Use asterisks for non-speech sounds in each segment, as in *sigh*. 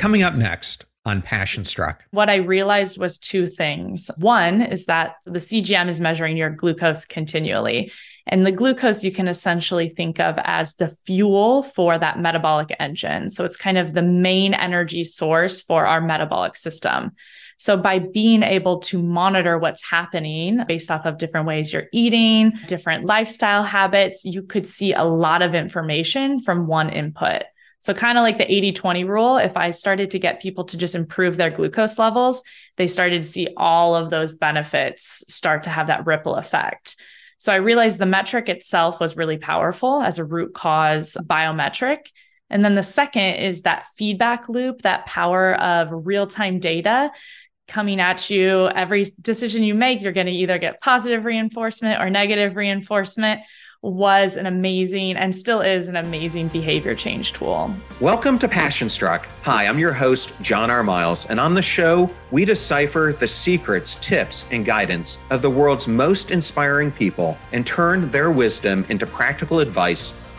Coming up next on Passion Struck. What I realized was two things. One is that the CGM is measuring your glucose continually. And the glucose you can essentially think of as the fuel for that metabolic engine. So it's kind of the main energy source for our metabolic system. So by being able to monitor what's happening based off of different ways you're eating, different lifestyle habits, you could see a lot of information from one input. So, kind of like the 80 20 rule, if I started to get people to just improve their glucose levels, they started to see all of those benefits start to have that ripple effect. So, I realized the metric itself was really powerful as a root cause biometric. And then the second is that feedback loop, that power of real time data coming at you. Every decision you make, you're going to either get positive reinforcement or negative reinforcement was an amazing and still is an amazing behavior change tool. Welcome to Passion Struck. Hi, I'm your host, John R. Miles, and on the show, we decipher the secrets, tips, and guidance of the world's most inspiring people and turn their wisdom into practical advice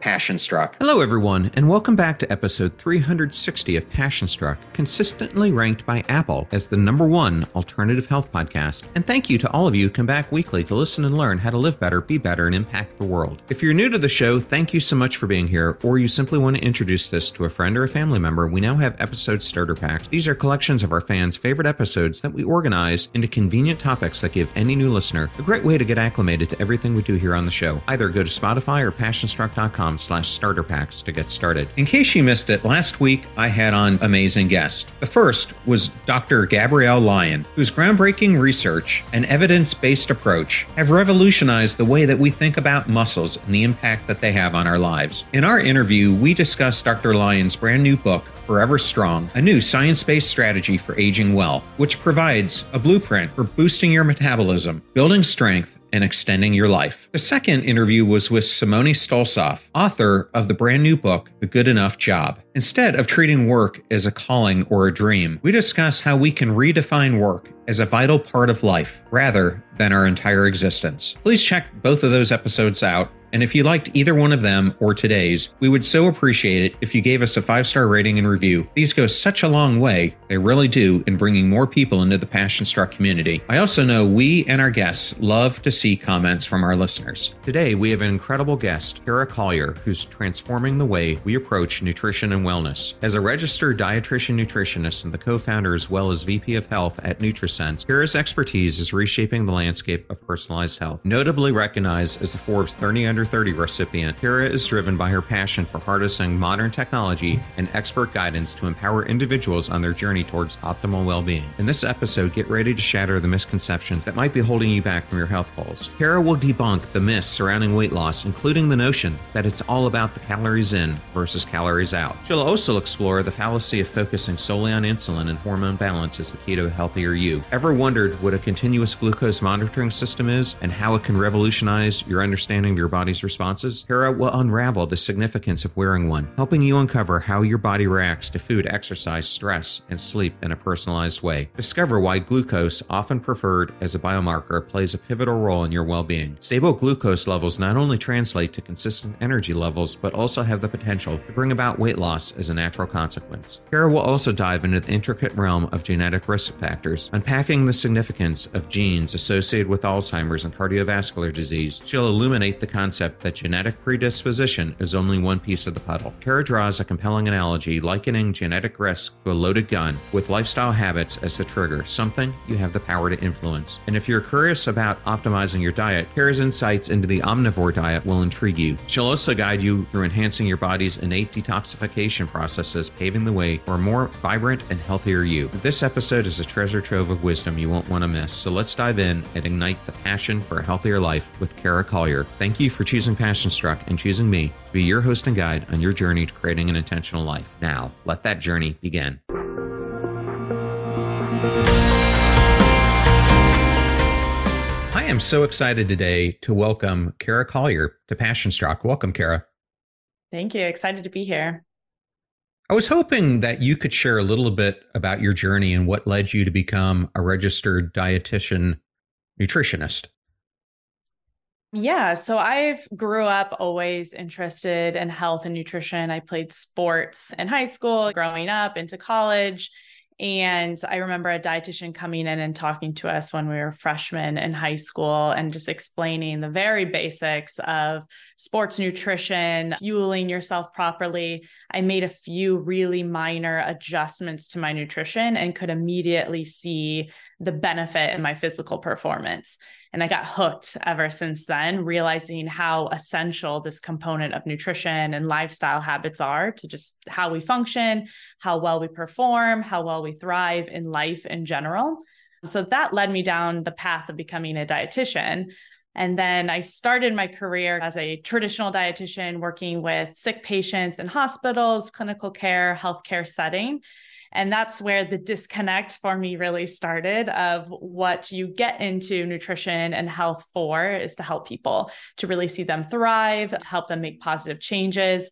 Passion Struck. Hello, everyone, and welcome back to episode 360 of Passion Struck, consistently ranked by Apple as the number one alternative health podcast. And thank you to all of you who come back weekly to listen and learn how to live better, be better, and impact the world. If you're new to the show, thank you so much for being here, or you simply want to introduce this to a friend or a family member, we now have episode starter packs. These are collections of our fans' favorite episodes that we organize into convenient topics that give any new listener a great way to get acclimated to everything we do here on the show. Either go to Spotify or PassionStruck.com slash starter packs to get started. In case you missed it, last week I had on amazing guests. The first was Dr. Gabrielle Lyon, whose groundbreaking research and evidence-based approach have revolutionized the way that we think about muscles and the impact that they have on our lives. In our interview, we discussed Dr. Lyon's brand new book, Forever Strong, a new science based strategy for aging well, which provides a blueprint for boosting your metabolism, building strength, and extending your life. The second interview was with Simone Stolzoff, author of the brand new book, The Good Enough Job. Instead of treating work as a calling or a dream, we discuss how we can redefine work as a vital part of life rather than our entire existence. Please check both of those episodes out and if you liked either one of them or today's, we would so appreciate it if you gave us a five star rating and review. These go such a long way, they really do, in bringing more people into the Passion Struck community. I also know we and our guests love to see comments from our listeners. Today, we have an incredible guest, Kara Collier, who's transforming the way we approach nutrition and wellness. As a registered dietitian nutritionist and the co founder as well as VP of Health at NutriSense, Kara's expertise is reshaping the landscape of personalized health. Notably recognized as the Forbes 30 Under under 30 recipient, Kara is driven by her passion for harnessing modern technology and expert guidance to empower individuals on their journey towards optimal well being. In this episode, get ready to shatter the misconceptions that might be holding you back from your health goals. Kara will debunk the myths surrounding weight loss, including the notion that it's all about the calories in versus calories out. She'll also explore the fallacy of focusing solely on insulin and hormone balance as the key to a healthier you. Ever wondered what a continuous glucose monitoring system is and how it can revolutionize your understanding of your body? Body's responses, Kara will unravel the significance of wearing one, helping you uncover how your body reacts to food, exercise, stress, and sleep in a personalized way. Discover why glucose, often preferred as a biomarker, plays a pivotal role in your well being. Stable glucose levels not only translate to consistent energy levels, but also have the potential to bring about weight loss as a natural consequence. Kara will also dive into the intricate realm of genetic risk factors, unpacking the significance of genes associated with Alzheimer's and cardiovascular disease. She'll illuminate the concept concept that genetic predisposition is only one piece of the puzzle. Kara draws a compelling analogy likening genetic risk to a loaded gun with lifestyle habits as the trigger, something you have the power to influence. And if you're curious about optimizing your diet, Kara's insights into the omnivore diet will intrigue you. She'll also guide you through enhancing your body's innate detoxification processes, paving the way for a more vibrant and healthier you. This episode is a treasure trove of wisdom you won't want to miss. So let's dive in and ignite the passion for a healthier life with Kara Collier. Thank you for choosing Passion Struck and choosing me to be your host and guide on your journey to creating an intentional life. Now, let that journey begin. I am so excited today to welcome Kara Collier to Passion Struck. Welcome, Kara. Thank you. Excited to be here. I was hoping that you could share a little bit about your journey and what led you to become a registered dietitian nutritionist. Yeah, so I've grew up always interested in health and nutrition. I played sports in high school, growing up into college, and I remember a dietitian coming in and talking to us when we were freshmen in high school and just explaining the very basics of sports nutrition, fueling yourself properly. I made a few really minor adjustments to my nutrition and could immediately see the benefit in my physical performance. And I got hooked ever since then, realizing how essential this component of nutrition and lifestyle habits are to just how we function, how well we perform, how well we thrive in life in general. So that led me down the path of becoming a dietitian. And then I started my career as a traditional dietitian, working with sick patients in hospitals, clinical care, healthcare setting. And that's where the disconnect for me really started of what you get into nutrition and health for is to help people, to really see them thrive, to help them make positive changes.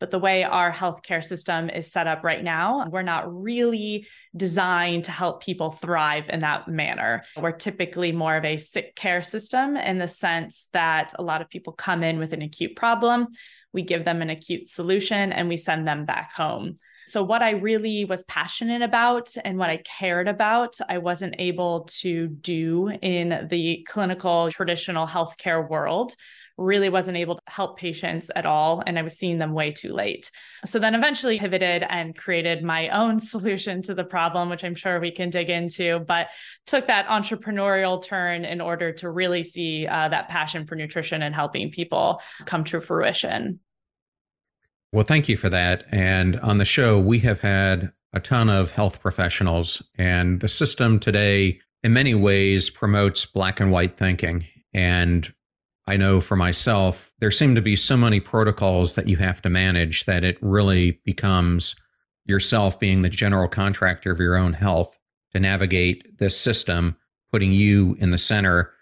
But the way our healthcare system is set up right now, we're not really designed to help people thrive in that manner. We're typically more of a sick care system in the sense that a lot of people come in with an acute problem. We give them an acute solution and we send them back home. So, what I really was passionate about and what I cared about, I wasn't able to do in the clinical traditional healthcare world. Really wasn't able to help patients at all. And I was seeing them way too late. So then eventually pivoted and created my own *laughs* solution to the problem, which I'm sure we can dig into, but took that entrepreneurial turn in order to really see uh, that passion for nutrition and helping people come to fruition. Well, thank you for that. And on the show, we have had a ton of health professionals, and the system today, in many ways, promotes black and white thinking. And I know for myself, there seem to be so many protocols that you have to manage that it really becomes yourself being the general contractor of your own health to navigate this system, putting you in the center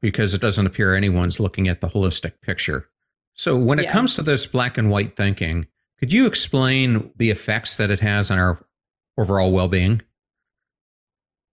because it doesn't appear anyone's looking at the holistic picture. So, when it comes to this black and white thinking, could you explain the effects that it has on our overall well being?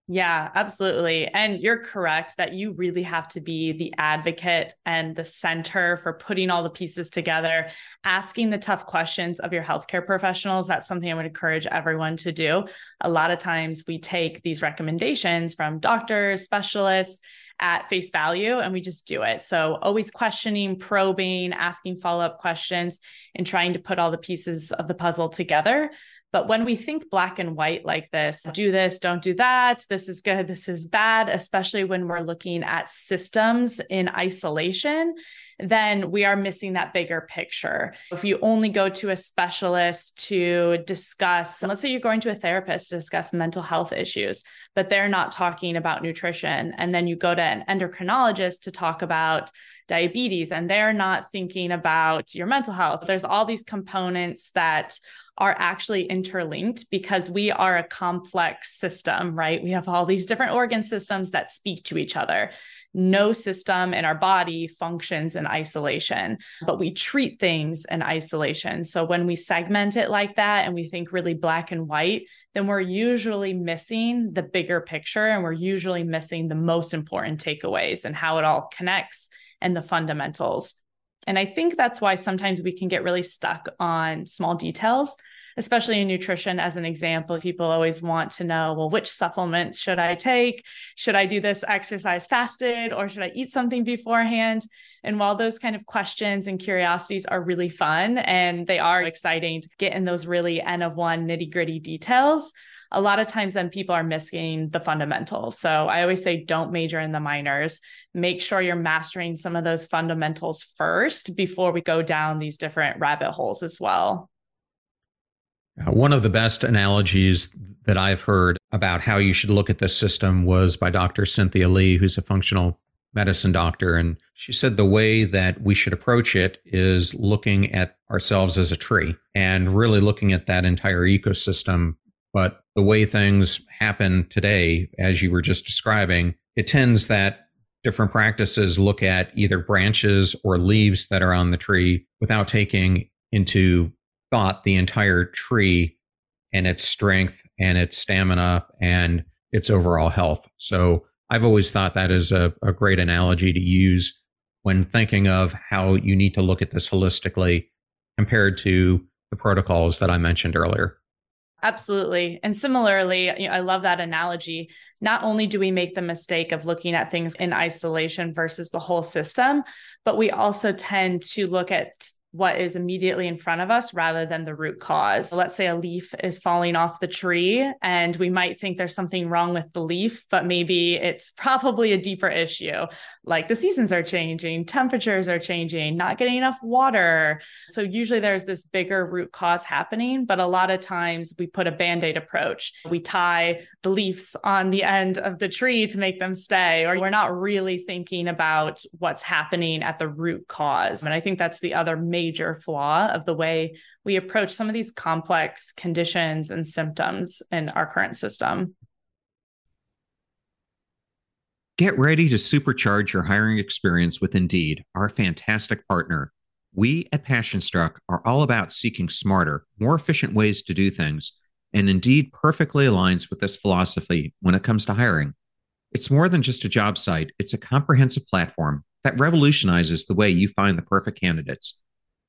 Yeah, absolutely. And you're correct that you really have to be the advocate and the center for putting all the pieces together, asking the tough questions of your healthcare professionals. That's something I would encourage everyone to do. A lot of times we take these recommendations from doctors, specialists, at face value and we just do it. So always questioning, probing, asking follow up questions, and trying to put all the pieces of the puzzle together. But when we think black and white like this, do this, don't do that, this is good, this is bad, especially when we're looking at systems in isolation, then we are missing that bigger picture. If you only go to a specialist to discuss, let's say you're going to a therapist to discuss mental health issues, but they're not talking about nutrition. And then you go to an endocrinologist to talk about diabetes and they're not thinking about your mental health. There's all these components that are actually interlinked because we are a complex system, right? We have all these different organ systems that speak to each other no system in our body functions in isolation, but we treat things in isolation. So when we segment it like that and we think really black and white, then we're usually missing the bigger picture and we're usually missing the most important takeaways and how it all connects and the fundamentals. And I think that's why sometimes we can get really stuck on small details especially in nutrition. As an example people always want to know well which supplements should i take? Should i do this exercise fasted or should i eat something beforehand? And while those kind of questions and curiosities are really fun and they are exciting to get in those really n of one nitty gritty details a lot of times then people are missing the fundamentals. So I always say don't major in the minors. Make sure you're mastering some of those fundamentals first before we go down these different rabbit holes as well. Uh, one of the best analogies that I've heard about how you should look at this system was by Dr. Cynthia Li, who's a functional medicine doctor. And she said the way that we should approach it is looking at ourselves as a tree and really looking at that entire ecosystem. But the way things happen today, as you were just describing, it tends that different practices look at either branches or leaves that are on the tree without taking into thought the entire tree and its strength and its stamina and its overall health. So I've always thought that is a, a great analogy to use when thinking of how you need to look at this holistically compared to the protocols that I mentioned earlier. Absolutely. And similarly, you know, I love that analogy. Not only do we make the mistake of looking at things in isolation versus the whole system, but we also tend to look at what is immediately in front of us rather than the root cause. Let's say a leaf is falling off the tree and we might think there's something wrong with the leaf, but maybe it's *laughs* probably a deeper issue like the seasons are changing, temperatures are changing, not getting enough water. So usually there's this bigger root cause happening, but a lot of times we put a band aid approach. We tie the leaves on the end of the tree to make them stay, or we're not really thinking about what's happening at the root cause. And I think that's the other major flaw of the way we approach some of these complex conditions and symptoms in our current system. Get ready to supercharge your hiring experience with Indeed, our fantastic partner. We at PassionStruck are all about seeking smarter, more efficient ways to do things, and Indeed perfectly aligns with this philosophy when it comes to hiring. It's more than just a job site, it's a comprehensive platform that revolutionizes the way you find the perfect candidates.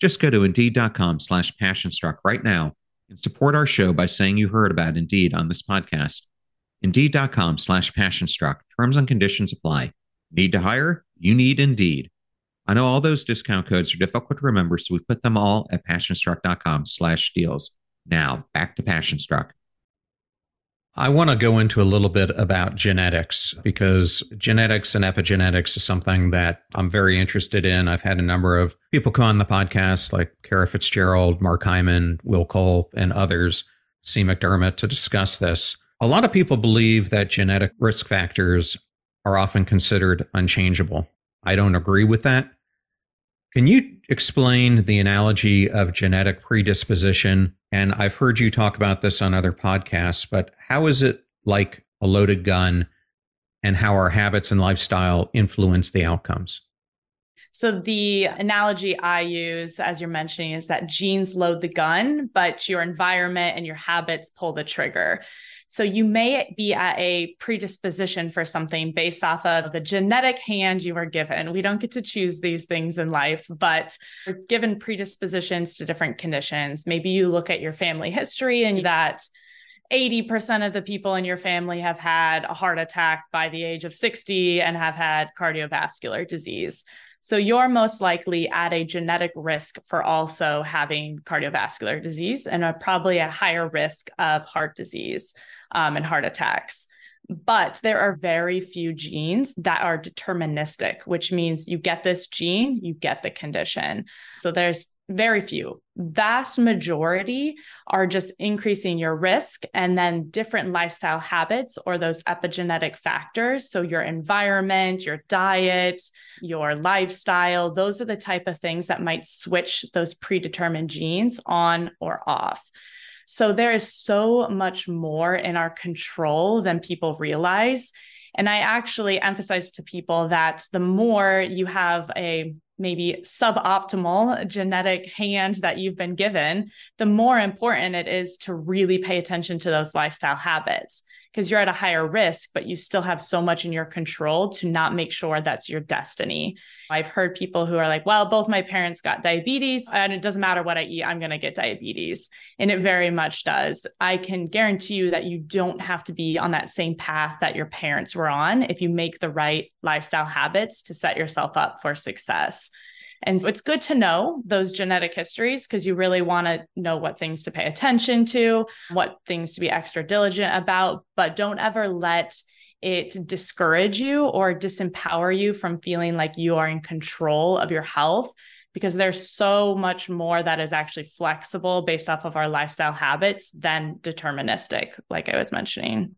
Just go to indeed.com slash passionstruck right now and support our show by saying you heard about Indeed on this podcast. Indeed.com slash passionstruck. Terms and conditions apply. Need to hire? You need Indeed. I know all those discount codes are difficult to remember, so we put them all at passionstruck.com slash deals. Now, back to Passionstruck. I want to go into a little bit about genetics because genetics and epigenetics is something that I'm very interested in. I've had a number of people come on the podcast, like Kara Fitzgerald, Mark Hyman, Will Cole, and others, C. McDermott, to discuss this. A lot of people believe that genetic risk factors are often considered unchangeable. I don't agree with that. Can you explain the analogy of genetic predisposition? And I've heard you talk about this on other podcasts, but how is it like a loaded gun and how our habits and lifestyle influence the outcomes? So, the analogy I use, as you're mentioning, is that genes load the gun, but your environment and your habits pull the trigger. So you may be at a predisposition for something based off of the genetic hand you were given. We don't get to choose these things in life, but we're given predispositions to different conditions. Maybe you look at your family history and that 80% of the people in your family have had a heart attack by the age of 60 and have had cardiovascular disease. So you're most likely at a genetic risk for also having cardiovascular disease and are probably a higher risk of heart disease um, and heart attacks. But there are very few genes that are deterministic, which means you get this gene, you get the condition. So there's very few. Vast majority are just increasing your risk and then different lifestyle habits or those epigenetic factors. So your environment, your diet, your lifestyle, those are the type of things that might switch those predetermined genes on or off. So there is so much more in our control than people realize. And I actually emphasize to people that the more you have a maybe suboptimal genetic hand that you've been given, the more important it is to really pay attention to those lifestyle habits. Because you're at a higher risk, but you still have so much in your control to not make sure that's your destiny. I've heard people who are like, well, both my parents got diabetes and it doesn't matter what I eat, I'm going to get diabetes. And it very much does. I can guarantee you that you don't have to be on that same path that your parents were on if you make the right lifestyle habits to set yourself up for success. And it's good to know those genetic histories because you really want to know what things to pay attention to, what things to be extra diligent about, but don't ever let it discourage you or disempower you from feeling like you are in control of your health because there's so much more that is actually flexible based off of our lifestyle habits than deterministic, like I was mentioning.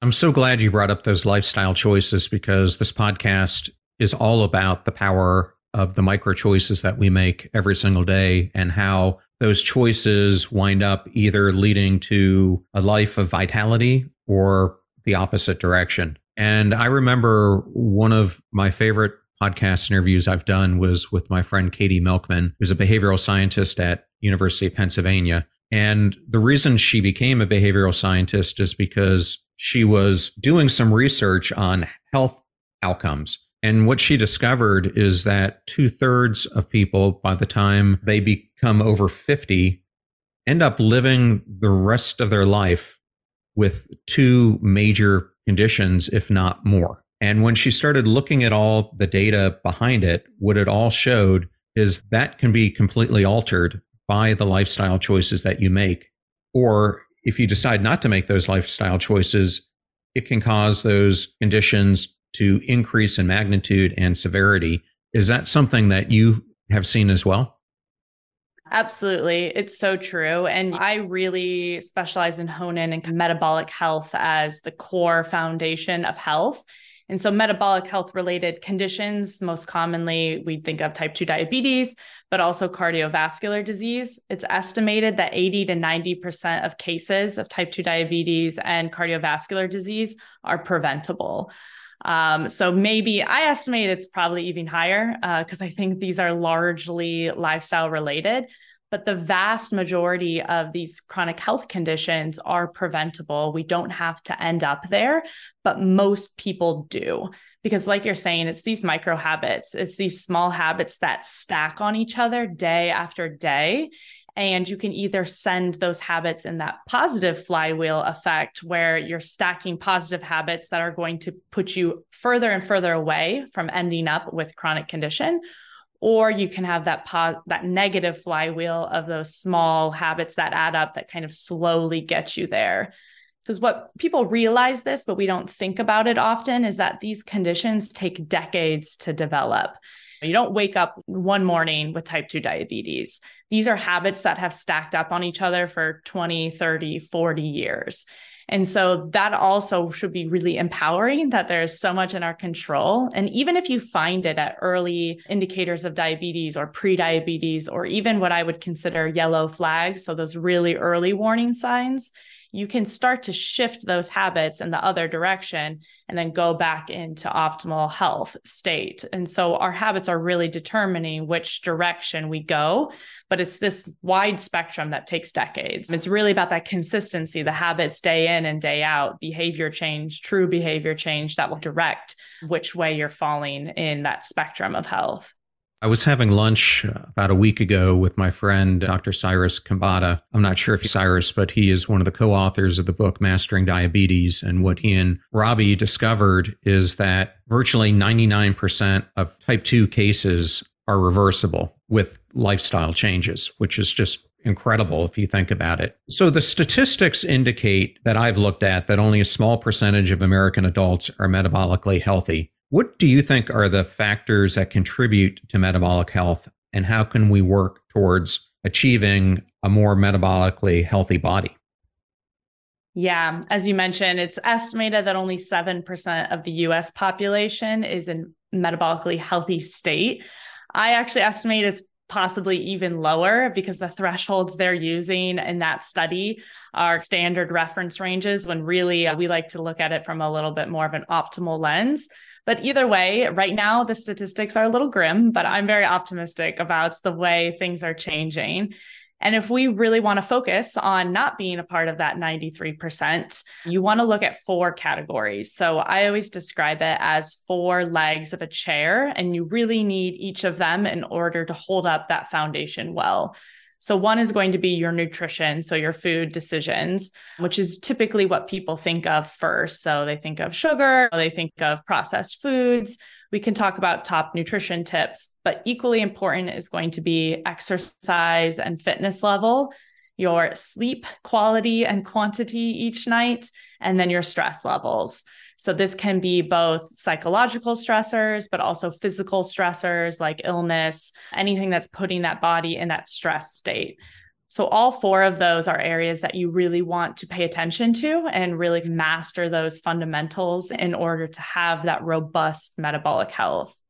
I'm so glad you brought up those lifestyle choices because this podcast is all about the power of the micro choices that we make every single day and how those choices wind up either leading to a life of vitality or the opposite direction. And I remember one of my favorite podcast interviews I've done was with my friend Katie Milkman, who's a behavioral scientist at University of Pennsylvania. And the reason she became a behavioral scientist is because she was doing some research on health outcomes and what she discovered is that two thirds of people, by the time they become over 50, end up living the rest of their life with two major conditions, if not more. And when she started looking at all the data behind it, what it all showed is that can be completely altered by the lifestyle choices that you make. Or if you decide not to make those lifestyle choices, it can cause those conditions to increase in magnitude and severity. Is that something that you have seen as well? Absolutely. It's so true. And I really specialize in hone in and metabolic health as the core foundation of health. And so, metabolic health related conditions, most commonly we think of type 2 diabetes, but also cardiovascular disease. It's estimated that 80 to 90% of cases of type 2 diabetes and cardiovascular disease are preventable. Um, so maybe I estimate it's probably even higher because uh, I think these are largely lifestyle related. But the vast majority of these chronic health conditions are preventable. We don't have to end up there, but most people do. Because, like you're saying, it's these micro habits, it's these small habits that stack on each other day after day. And you can either send those habits in that positive flywheel effect where you're stacking positive habits that are going to put you further and further away from ending up with chronic condition. Or you can have that po- that negative flywheel of those small habits that add up that kind of slowly get you there. Because what people realize this, but we don't think about it often, is that these conditions take decades to develop. You don't wake up one morning with type 2 diabetes. These are habits that have stacked up on each other for 20, 30, 40 years. And so that also should be really empowering that there's so much in our control. And even if you find it at early indicators of diabetes or pre-diabetes, or even what I would consider yellow flags, so those really early warning signs, you can start to shift those habits in the other direction and then go back into optimal health state. And so our habits are really determining which direction we go, but it's this wide spectrum that takes decades. It's really about that consistency, the habits day in and day out, behavior change, true behavior change that will direct which way you're falling in that spectrum of health. I was having lunch uh, about a week ago with my friend, Dr. Cyrus Khambatta. I'm not sure if Cyrus, but he is one of the co authors of the book Mastering Diabetes. And what he and Robby discovered is that virtually 99% of type 2 cases are reversible with lifestyle changes, which is just incredible if you think about it. So the statistics indicate that I've looked at that only a small percentage of American adults are metabolically healthy. What do you think are the factors that contribute to metabolic health, and how can we work towards achieving a more metabolically healthy body? Yeah, as you mentioned, it's estimated that only 7% of the US population is in metabolically healthy state. I actually estimate it's possibly even lower because the thresholds they're using in that study are standard reference ranges when really uh, we like to look at it from a little bit more of an optimal lens. But either way, right now the statistics are a little grim, but I'm very optimistic about the way things are changing. And if we really want to focus on not being a part of that 93%, you want to look at four categories. So I always describe it as four legs of a chair, and you really need each of them in order to hold up that foundation well. So, one is going to be your nutrition, so your food decisions, which is typically what people think of first. So, they think of sugar, they think of processed foods. We can talk about top nutrition tips, but equally important is going to be exercise and fitness level, your sleep quality and quantity each night, and then your stress levels. So, this can be both psychological stressors, but also physical stressors like illness, anything that's putting that body in that stress state. So, all four of those are areas that you really want to pay attention to and really master those fundamentals in order to have that robust metabolic health.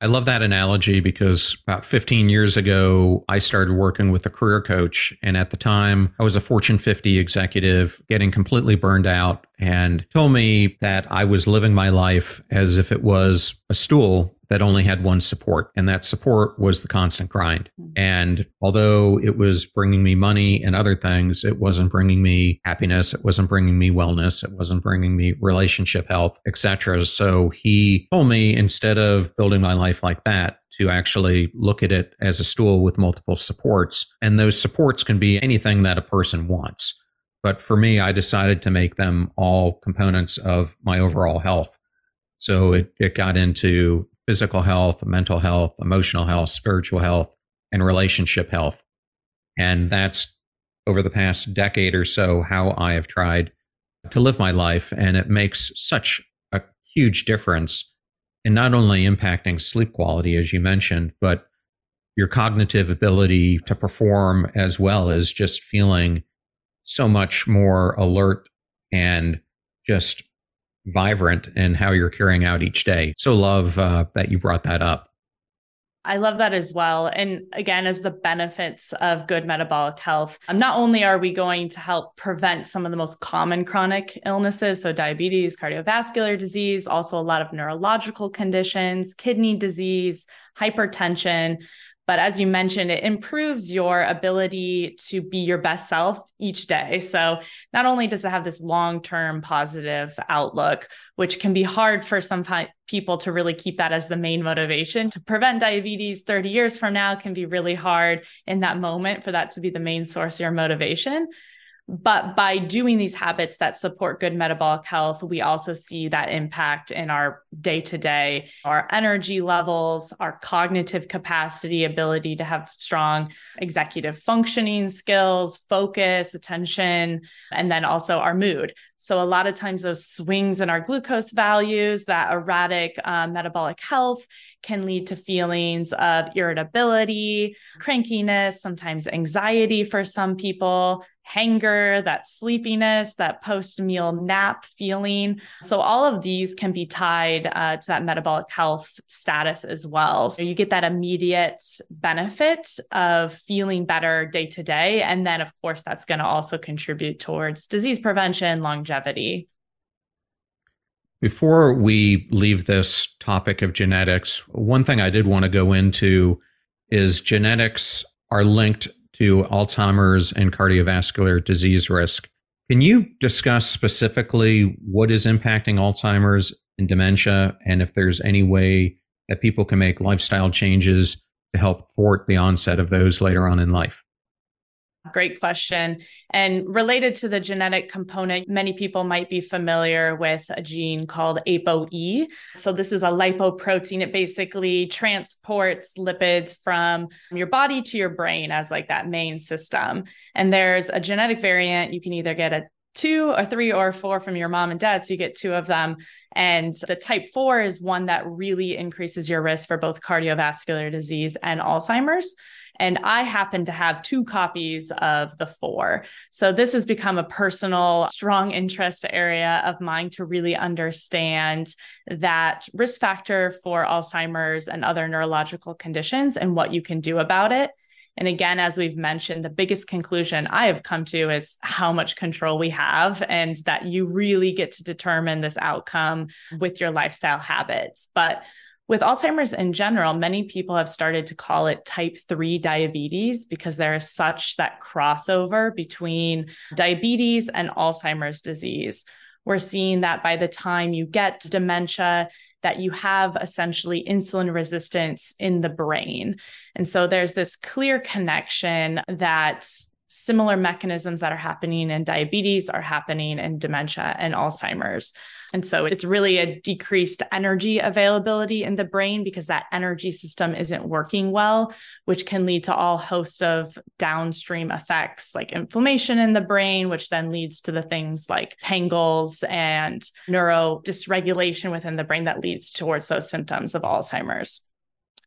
I love that analogy because about 15 years ago, I started working with a career coach. And at the time, I was a Fortune 50 executive getting completely burned out and told me that I was living my life as if it was a stool that only had one support, and that support was the constant grind. Hmm. And although it was bringing me money and other things, it wasn't bringing me happiness, it wasn't bringing me wellness, it wasn't bringing me relationship health, etc. So he told me instead of building my life like that, to actually look at it as a stool with multiple supports. And those supports can be anything that a person wants. But for me, I decided to make them all components of my overall health. So it, it got into physical health, mental health, emotional health, spiritual health, and relationship health. And that's over the past decade or so how I have tried to live my life. And it makes such a huge difference in not only impacting sleep quality, as you mentioned, but your cognitive ability to perform as well as just feeling so much more alert and just vibrant in how you're carrying out each day. So love uh, that you brought that up. I love that as well. And again, as the benefits of good metabolic health, um, not only are we going to help prevent some of the most common chronic illnesses, so diabetes, cardiovascular disease, also a lot of neurological conditions, kidney disease, hypertension, but as you mentioned, it improves your ability to be your best self each day. So not only does it have this long term positive outlook, which can be hard for some people to really keep that as the main motivation to prevent diabetes 30 years from now can be really hard in that moment for that to be the main source of your motivation. But by doing these habits that support good metabolic health, we also see that impact in our day to day, our energy levels, our cognitive capacity, ability to have strong executive functioning skills, focus, attention, and then also our mood. So, a lot of times, those swings in our glucose values, that erratic uh, metabolic health can lead to feelings of irritability, crankiness, sometimes anxiety for some people, hanger, that sleepiness, that post meal nap feeling. So, all of these can be tied uh, to that metabolic health status as well. So, you get that immediate benefit of feeling better day to day. And then, of course, that's going to also contribute towards disease prevention, longevity. Before we leave this topic of genetics, one thing I did want to go into is genetics are linked to Alzheimer's and cardiovascular disease risk. Can you discuss specifically what is impacting Alzheimer's and dementia, and if there's any way that people can make lifestyle changes to help thwart the onset of those later on in life? Great question. And related to the genetic component, many people might be familiar with a gene called ApoE. So, this is a lipoprotein. It basically transports lipids from your body to your brain as like that main system. And there's a genetic variant. You can either get a two or three or four from your mom and dad. So you get two of them. And the type four is one that really increases your risk for both cardiovascular disease and Alzheimer's. And I happen to have two copies of the four. So this has become a personal, strong interest area of mine to really understand that risk factor for Alzheimer's and other neurological conditions and what you can do about it. And again, as we've mentioned, the biggest conclusion I have come to is how much control we have, and that you really get to determine this outcome with your lifestyle habits. But With Alzheimer's in general, many people have started to call it type 3 diabetes because there is such that crossover between diabetes and Alzheimer's disease. We're seeing that by the time you get dementia, that you have essentially insulin resistance in the brain. And so there's this clear connection that similar mechanisms that are happening in diabetes are happening in dementia and Alzheimer's. And so it's really a decreased energy availability in the brain because that energy system isn't working well, which can lead to all host of downstream effects like inflammation in the brain, which then leads to the things like tangles and neuro dysregulation within the brain that leads towards those symptoms of Alzheimer's.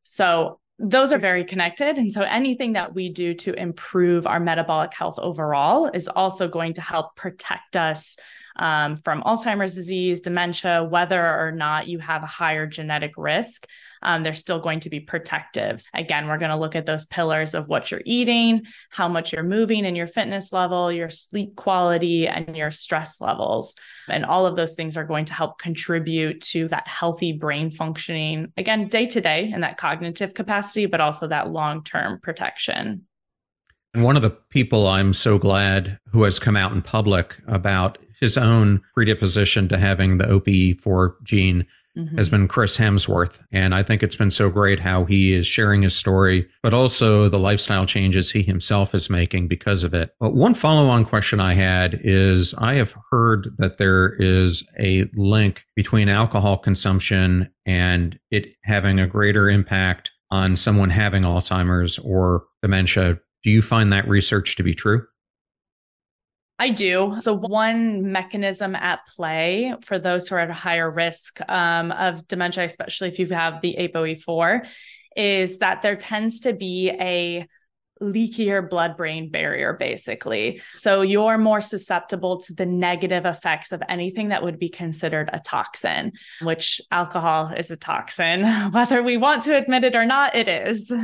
So those are very connected. And so anything that we do to improve our metabolic health overall is also going to help protect us um, from Alzheimer's disease, dementia, whether or not you have a higher genetic risk. Um, they're still going to be protectives. Again, we're going to look at those pillars of what you're eating, how much you're moving and your fitness level, your sleep quality, and your stress levels. And all of those things are going to help contribute to that healthy brain functioning, again, day to day and that cognitive capacity, but also that long term protection. And one of the people I'm so glad who has come out in public about his own predisposition to having the ApoE4 gene mm-hmm. has been Chris Hemsworth. And I think it's been so great how he is sharing his story, but also the lifestyle changes he himself is making because of it. But one follow on question I had is I have heard that there is a link between alcohol consumption and it having a greater impact on someone having Alzheimer's or dementia. Do you find that research to be true? I do. So, one mechanism at play for those who are at a higher risk um, of dementia, especially if you have the ApoE4, is that there tends to be a leakier blood brain barrier, basically. So you're more susceptible to the negative effects of anything that would be considered a toxin, which alcohol is a toxin. *laughs* Whether we want to admit it or not, it is. *laughs*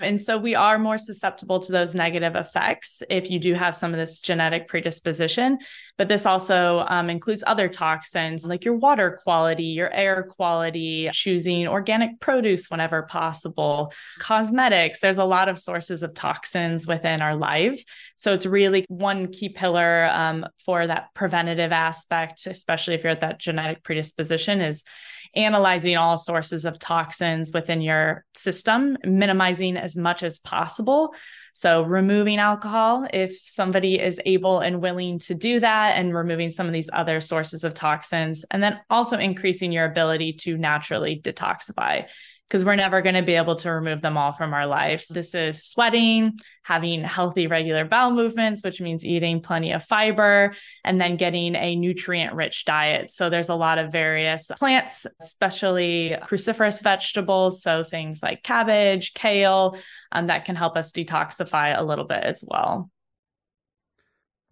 And so we are more susceptible to those negative effects if you do have some of this genetic predisposition. But this also um, includes other toxins like your water quality, your air quality, choosing organic produce whenever possible, cosmetics. There's a lot of sources of toxins within our life. So it's really one key pillar um, for that preventative aspect, especially if you're at that genetic predisposition, is analyzing all sources of toxins within your system, minimizing as much as possible. So, removing alcohol, if somebody is able and willing to do that, and removing some of these other sources of toxins, and then also increasing your ability to naturally detoxify because we're never going to be able to remove them all from our lives. This is sweating, having healthy, regular bowel movements, which means eating plenty of fiber, and then getting a nutrient rich diet. So there's a lot of various plants, especially cruciferous vegetables. So things like cabbage, kale, um, that can help us detoxify a little bit as well.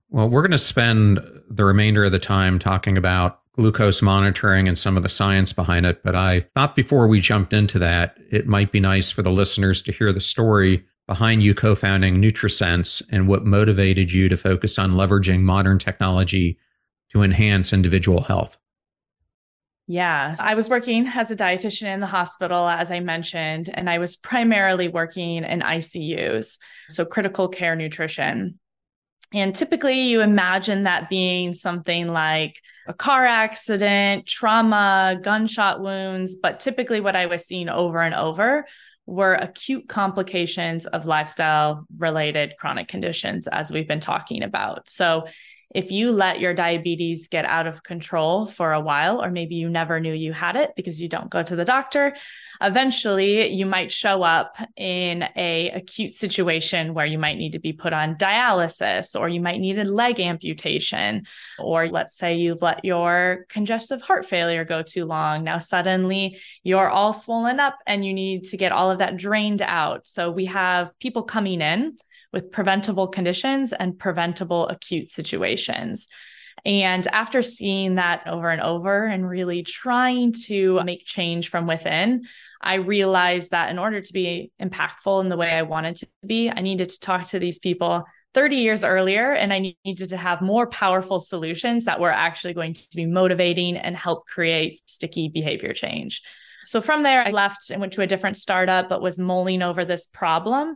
Well, we're going to spend the remainder of the time talking about glucose monitoring and some of the science behind it. But I thought before we jumped into that, it might be nice for the listeners to hear the story behind you co founding NutriSense and what motivated you to focus on leveraging modern technology to enhance individual health. Yeah, I was working as a dietitian in the hospital, as I mentioned, and I was primarily working in ICUs, so critical care nutrition. And typically, you imagine that being something like a car accident, trauma, gunshot wounds. But typically, what I was seeing over and over were acute complications of lifestyle related chronic conditions, as we've been talking about. So, if you let your diabetes get out of control for a while, or maybe you never knew you had it because you don't go to the doctor, eventually you might show up in a acute situation where you might need to be put on dialysis or you might need a leg amputation or let's say you've let your congestive heart failure go too long. Now suddenly you're all swollen up and you need to get all of that drained out. So we have people coming in with preventable conditions and preventable acute situations and after seeing that over and over and really trying to make change from within, I realized that in order to be impactful in the way I wanted to be, I needed to talk to these people 30 years earlier and I needed to have more powerful solutions that were actually going to be motivating and help create sticky behavior change. So from there, I left and went to a different startup, but was mulling over this problem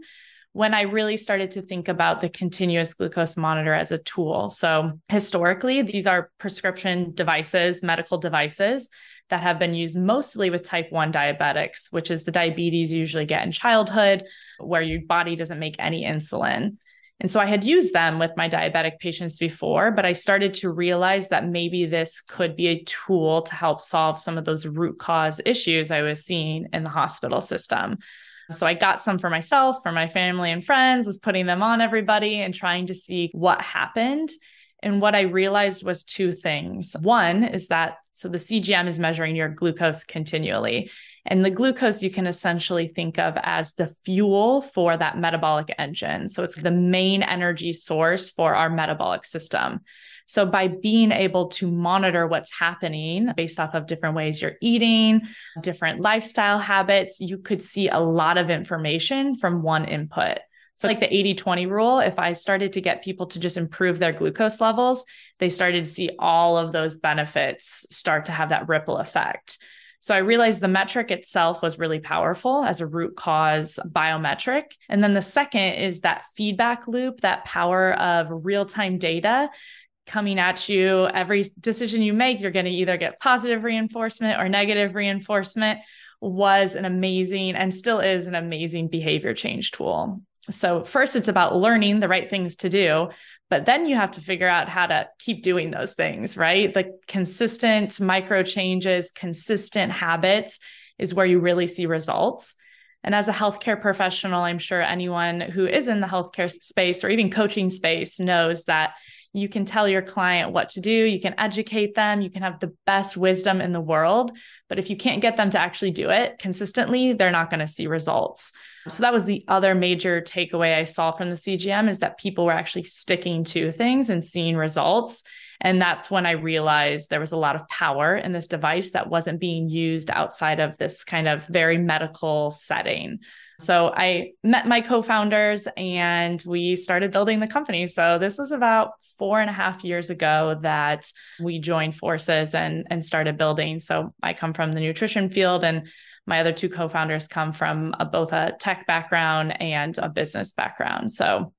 when I really started to think about the continuous glucose monitor as a tool. So, historically, these are prescription devices, medical devices that have been used mostly with type 1 diabetics, which is the diabetes you usually get in childhood, where your body doesn't make any insulin. And so I had used them with my diabetic patients before, but I started to realize that maybe this could be a tool to help solve some of those root cause issues I was seeing in the hospital system. So I got some for myself, for my family and friends, was putting them on everybody and trying to see what happened. And what I realized was two things. One is that so the CGM is measuring your glucose continually. And the glucose you can essentially think of as the fuel for that metabolic engine. So it's the main energy source for our metabolic system. So by being able to monitor what's happening based off of different ways you're eating, different lifestyle habits, you could see a lot of information from one input. So, like the 80 20 rule, if I started to get people to just improve their glucose levels, they started to see all of those benefits start to have that ripple effect. So I realized the metric itself was really powerful as a root cause biometric. And then the second is that feedback loop, that power of real time data coming at you. Every decision you make, you're going to either get positive reinforcement or negative reinforcement was an amazing and still is an amazing behavior change tool. So, first, it's about learning the right things to do, but then you have to figure out how to keep doing those things, right? The consistent micro changes, consistent habits is where you really see results. And as a healthcare professional, I'm sure anyone who is in the healthcare space or even coaching space knows that you can tell your client what to do, you can educate them, you can have the best wisdom in the world. But if you can't get them to actually do it consistently, they're not going to see results. So that was the other major takeaway I saw from the CGM is that people were actually sticking to things and seeing results. And that's when I realized there was a lot of power in this device that wasn't being used outside of this kind of very medical setting. So I met my co founders and we started building the company. So this was about four and a half years ago that we joined forces and, and started building. So I come from the nutrition field and my other two co founders come from a, both a tech background and a business background. So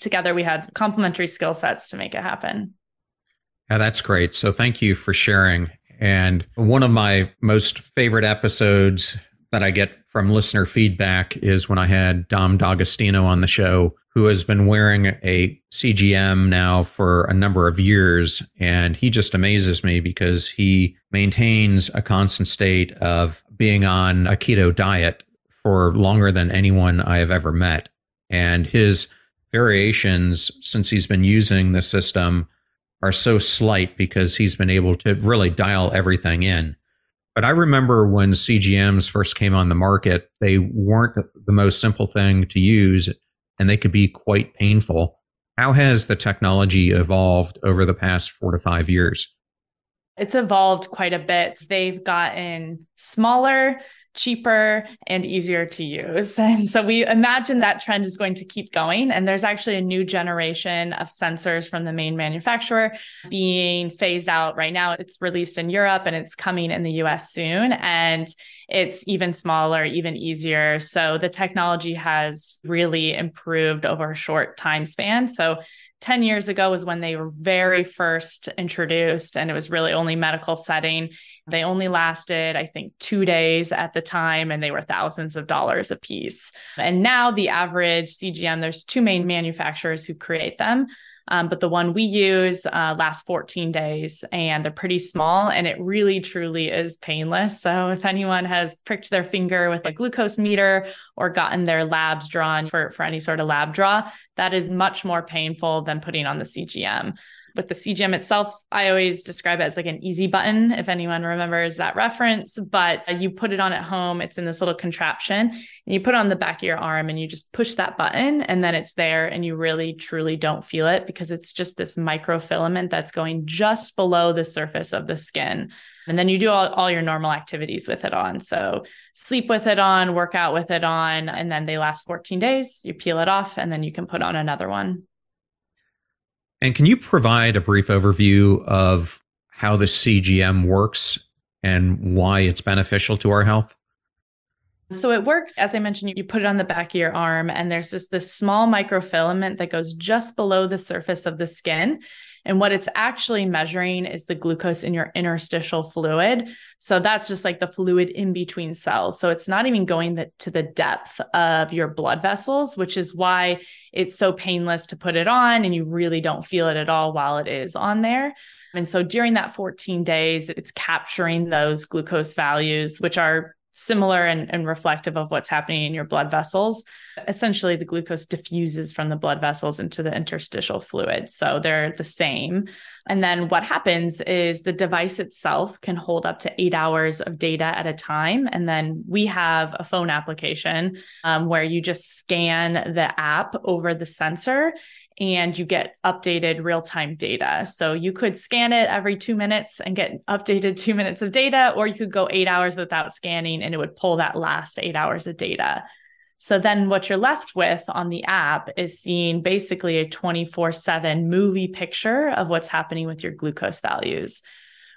together we had complementary skill sets to make it happen. Yeah, that's great. So thank you for sharing. And one of my most favorite episodes that I get from listener feedback is when I had Dom D'Agostino on the show, who has been wearing a CGM now for a number of years. And he just amazes me because he maintains a constant state of being on a keto diet for longer than anyone I have ever met. And his variations since he's been using the system are so slight because he's been able to really dial everything in. But I remember when CGMs first came on the market, they weren't the most simple thing to use and they could be quite painful. How has the technology evolved over the past four to five years? It's evolved quite a bit. They've gotten smaller, cheaper and easier to use. *laughs* And so we imagine that trend is going to keep going. And there's actually a new generation of sensors from the main manufacturer being phased out right now. It's released in Europe and it's coming in the US soon. And it's even smaller, even easier. So the technology has really improved over a short time span. So 10 years ago was when they were very first introduced and it was really only medical setting they only lasted i think two days at the time and they were thousands of dollars a piece and now the average cgm there's two main manufacturers who create them um, but the one we use uh, lasts 14 days and they're pretty small and it really truly is painless. So if anyone has pricked their finger with a glucose meter or gotten their labs drawn for, for any sort of lab draw, that is much more painful than putting on the CGM with the CGM itself, I always describe it as like an easy button, if anyone remembers that reference. But you put it on at home, it's in this little contraption, and you put it on the back of your arm and you just push that button, and then it's there, and you really truly don't feel it because it's just this microfilament that's going just below the surface of the skin. And then you do all, all your normal activities with it on. So sleep with it on, work out with it on, and then they last 14 days. You peel it off, and then you can put on another one. And can you provide a brief overview of how the CGM works and why it's beneficial to our health? So it works, as I mentioned, you put it on the back of your arm, and there's just this small microfilament that goes just below the surface of the skin. And what it's actually measuring is the glucose in your interstitial fluid. So that's just like the fluid in between cells. So it's not even going the, to the depth of your blood vessels, which is why it's so painless to put it on and you really don't feel it at all while it is on there. And so during that 14 days, it's capturing those glucose values, which are similar and, and, reflective of what's happening in your blood vessels. Essentially, the glucose diffuses from the blood vessels into the interstitial fluid. So they're the same. And then what happens is the device itself can hold up to eight hours of data at a time. And then we have a phone application um, where you just scan the app over the sensor and you get updated real time data. So you could scan it every two minutes and get updated *laughs* two minutes of data, or you could go eight hours without scanning and it would pull that last eight hours of data. So then what you're left with on the app is seeing basically a 24 7 movie picture of what's happening with your glucose values,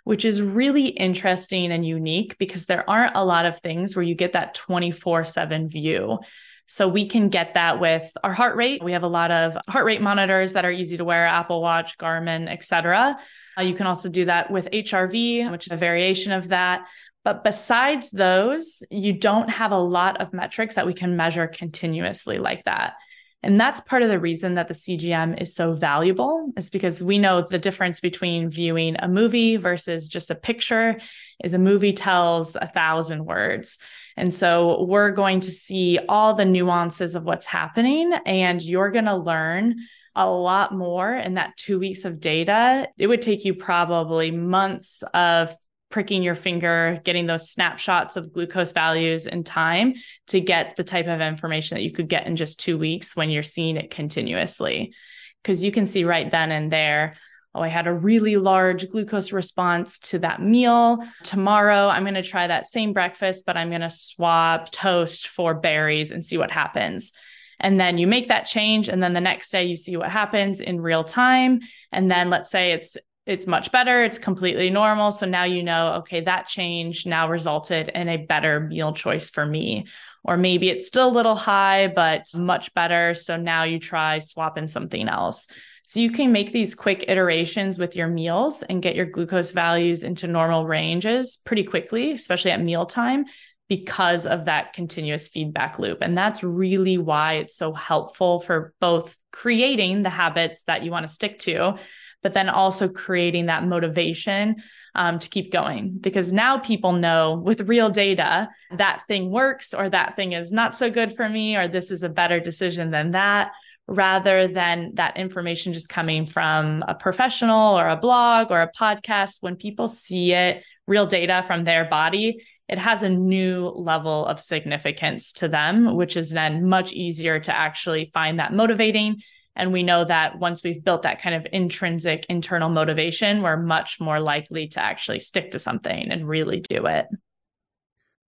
which is really interesting and unique because there aren't a lot of things where you get that 24 7 view. So we can get that with our heart rate. We have a lot of heart rate monitors that are easy to wear, Apple Watch, Garmin, etc. Uh, you can also do that with HRV, which is a variation of that. But besides those, you don't have a lot of metrics that we can measure continuously like that. And that's part of the reason that the CGM is so valuable, is because we know the difference between viewing a movie versus just a picture is a movie tells a thousand words. And so we're going to see all the nuances of what's happening, and you're going to learn a lot more in that two weeks of data. It would take you probably months of pricking your finger, getting those snapshots of glucose values in time to get the type of information that you could get in just two weeks when you're seeing it continuously. Because you can see right then and there, oh, I had a really large glucose response to that meal. Tomorrow, I'm going to try that same breakfast, but I'm going to swap toast for berries and see what happens. And then you make that change. And then the next day, you see what happens in real time. And then let's say it's it's much better. It's completely normal. So now you know, okay, that change now resulted in a better meal choice for me. Or maybe it's still a little high, but much better. So now you try swapping something else. So you can make these quick iterations with your meals and get your glucose values into normal ranges pretty quickly, especially at mealtime, because of that continuous feedback loop. And that's really why it's so helpful for both creating the habits that you want to stick to, but then also creating that motivation um, to keep going. Because now people know with real data that thing works, or that thing is not so good for me, or this is a better decision than that, rather than that information just coming from a professional or a blog or a podcast. When people see it, real data from their body, it has a new level of significance to them, which is then much easier to actually find that motivating and we know that once we've built that kind of intrinsic internal motivation, we're much more likely to actually stick to something and really do it.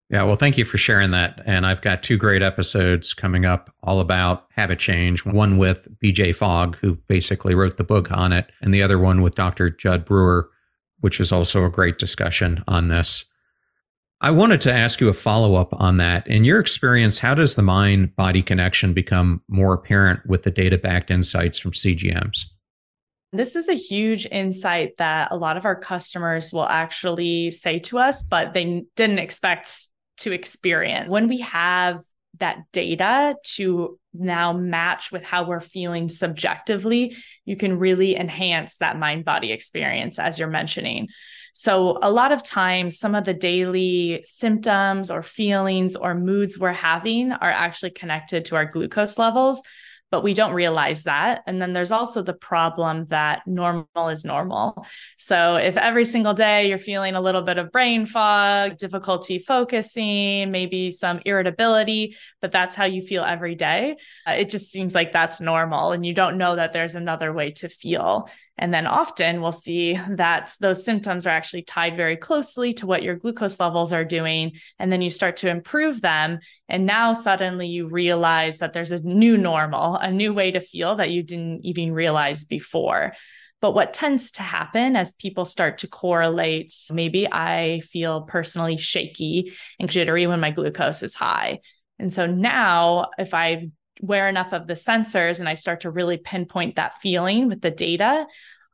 Yeah, well, thank you for sharing that. And I've got two great episodes coming up all about habit change one with BJ Fogg, who basically wrote the book on it, and the other one with Dr. Jud Brewer, which is also a great discussion on this. I wanted to ask you a follow up on that. In your experience, how does the mind body connection become more apparent with the data backed insights from CGMs? This is a huge insight that a lot of our customers will actually say to us, but they didn't expect to experience. When we have that data to now match with how we're feeling subjectively, you can really enhance that mind body experience, as you're mentioning. So, a lot of times, some of the daily symptoms or feelings or moods we're having are actually connected to our glucose levels, but we don't realize that. And then there's also the problem that normal is normal. So, if every single day you're feeling a little bit of brain fog, difficulty focusing, maybe some irritability, but that's how you feel every day, uh, it just seems like that's normal. And you don't know that there's another way to feel. And then often we'll see that those symptoms are actually tied very closely to what your glucose levels are doing. And then you start to improve them. And now suddenly you realize that there's a new normal, a new way to feel that you didn't even realize before. But what tends to happen as people start to correlate, maybe I feel personally shaky and jittery when my glucose is high. And so now, if I wear enough of the sensors and I start to really pinpoint that feeling with the data,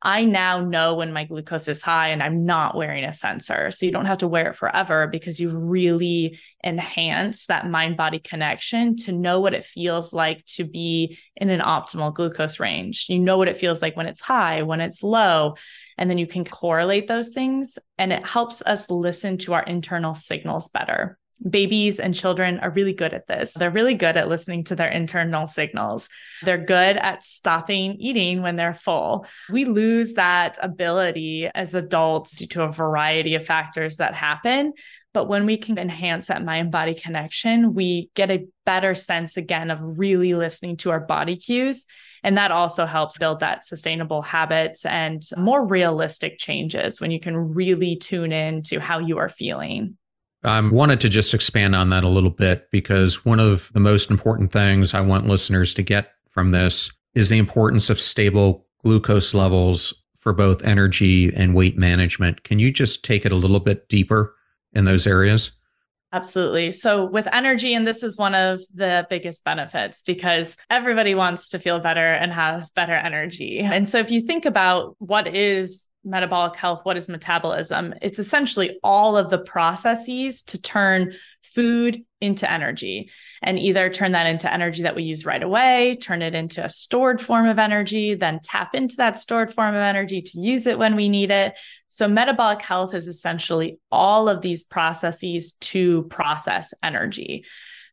I now know when my glucose is high and I'm not wearing a sensor. So you don't have to wear it forever because you've really enhanced that mind body connection to know what it feels like to be in an optimal glucose range. You know what it feels like when it's high, when it's low, and then you can correlate those things. And it helps us listen to our internal signals better babies and children are really good at this. They're really good at listening to their internal signals. They're good at stopping eating when they're full. We lose that ability as adults due to a variety of factors that happen. But when we can enhance that mind body connection, we get a better sense again of really listening to our body cues. And that also helps build that sustainable habits and more realistic changes when you can really tune in to how you are feeling. I wanted to just expand on that a little bit because one of the most important things I want listeners to get from this is the importance of stable glucose levels for both energy and weight management. Can you just take it a little bit deeper in those areas? Absolutely. So, with energy, and this is one of the biggest benefits because everybody wants to feel better and have better energy. And so, if you think about what is metabolic health, what is metabolism? It's essentially all of the processes to turn food into energy and either turn that into energy that we use right away, turn it into a stored form of energy, then tap into that stored form of energy to use it when we need it. So, metabolic health is essentially all of these processes to process energy.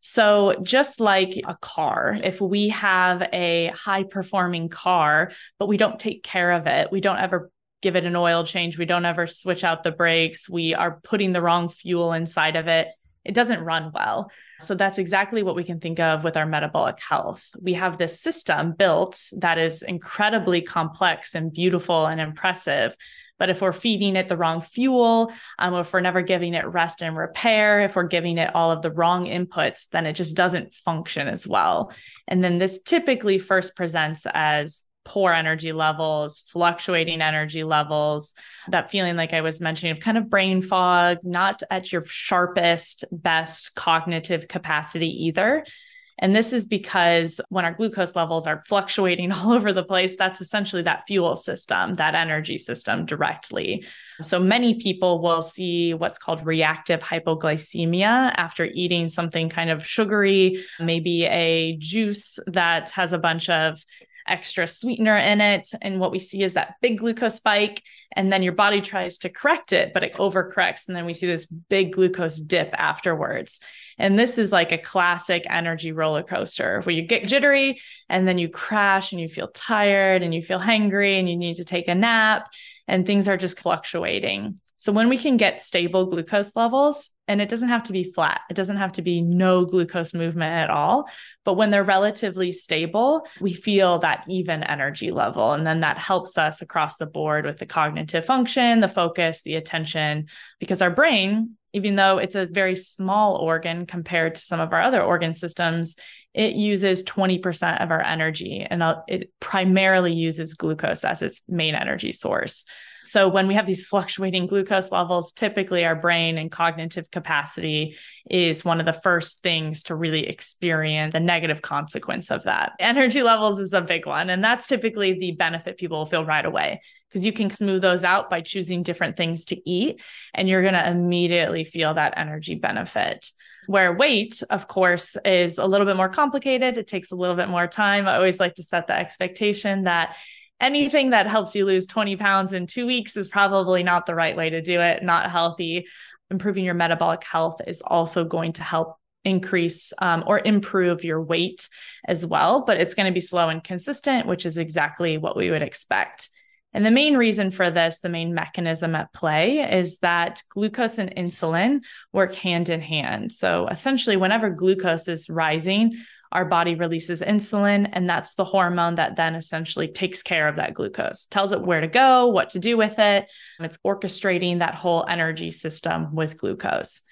So, just like a car, if we have a high performing car, but we don't take care of it, we don't ever give it an oil change. We don't ever switch out the brakes. We are putting the wrong fuel inside of it. It doesn't run well. So that's exactly what we can think of with our metabolic health. We have this system built that is incredibly complex and beautiful and impressive. But if we're feeding it the wrong fuel, um, if we're never giving it rest and repair, if we're giving it all of the wrong inputs, then it just doesn't function as well. And then this typically first presents as poor energy levels, fluctuating energy levels, that feeling like I was mentioning of kind of brain fog, not at your sharpest, best cognitive capacity either. And this is because when our glucose levels are fluctuating *laughs* all over the place, that's essentially that fuel system, that energy system directly. So many people will see what's called reactive hypoglycemia after eating something kind of sugary, maybe a juice that has a bunch of extra sweetener in it. And what we see is that big glucose spike. And then your body tries to correct it, but it overcorrects. And then we see this big glucose dip afterwards. And this is like a classic energy roller coaster where you get jittery and then you crash and you feel tired and you feel hangry and you need to take a nap and things are just fluctuating. So when we can get stable glucose levels, and it doesn't have to be flat, it doesn't have to be no glucose movement at all, but when they're relatively stable, we feel that even energy level. And then that helps us across the board with the cognitive function, the focus, the attention, because our brain, even though it's a very small organ compared to some of our other organ systems, it uses 20% of our energy and uh, it primarily uses glucose as its main energy source. So when we have these fluctuating glucose levels, typically our brain and cognitive capacity is one of the first things to really experience the negative consequence of that. Energy levels is a big one. And that's typically the benefit people feel right away because you can smooth those out by choosing different things to eat and you're going to immediately feel that energy benefit where weight of course is a little bit more complicated it takes a little bit more time i always like to set the expectation that anything that helps you lose 20 pounds in two weeks is probably not the right way to do it, not healthy. Improving your metabolic health is also going to help increase um, or improve your weight as well, but it's going to be slow and consistent, which is exactly what we would expect. And the main reason for this, the main mechanism at play, is that glucose and insulin work hand in hand. So essentially, whenever glucose is rising, our body releases insulin, and that's the hormone that then essentially takes care of that glucose, tells it where to go, what to do with it. It's orchestrating that whole energy system with glucose.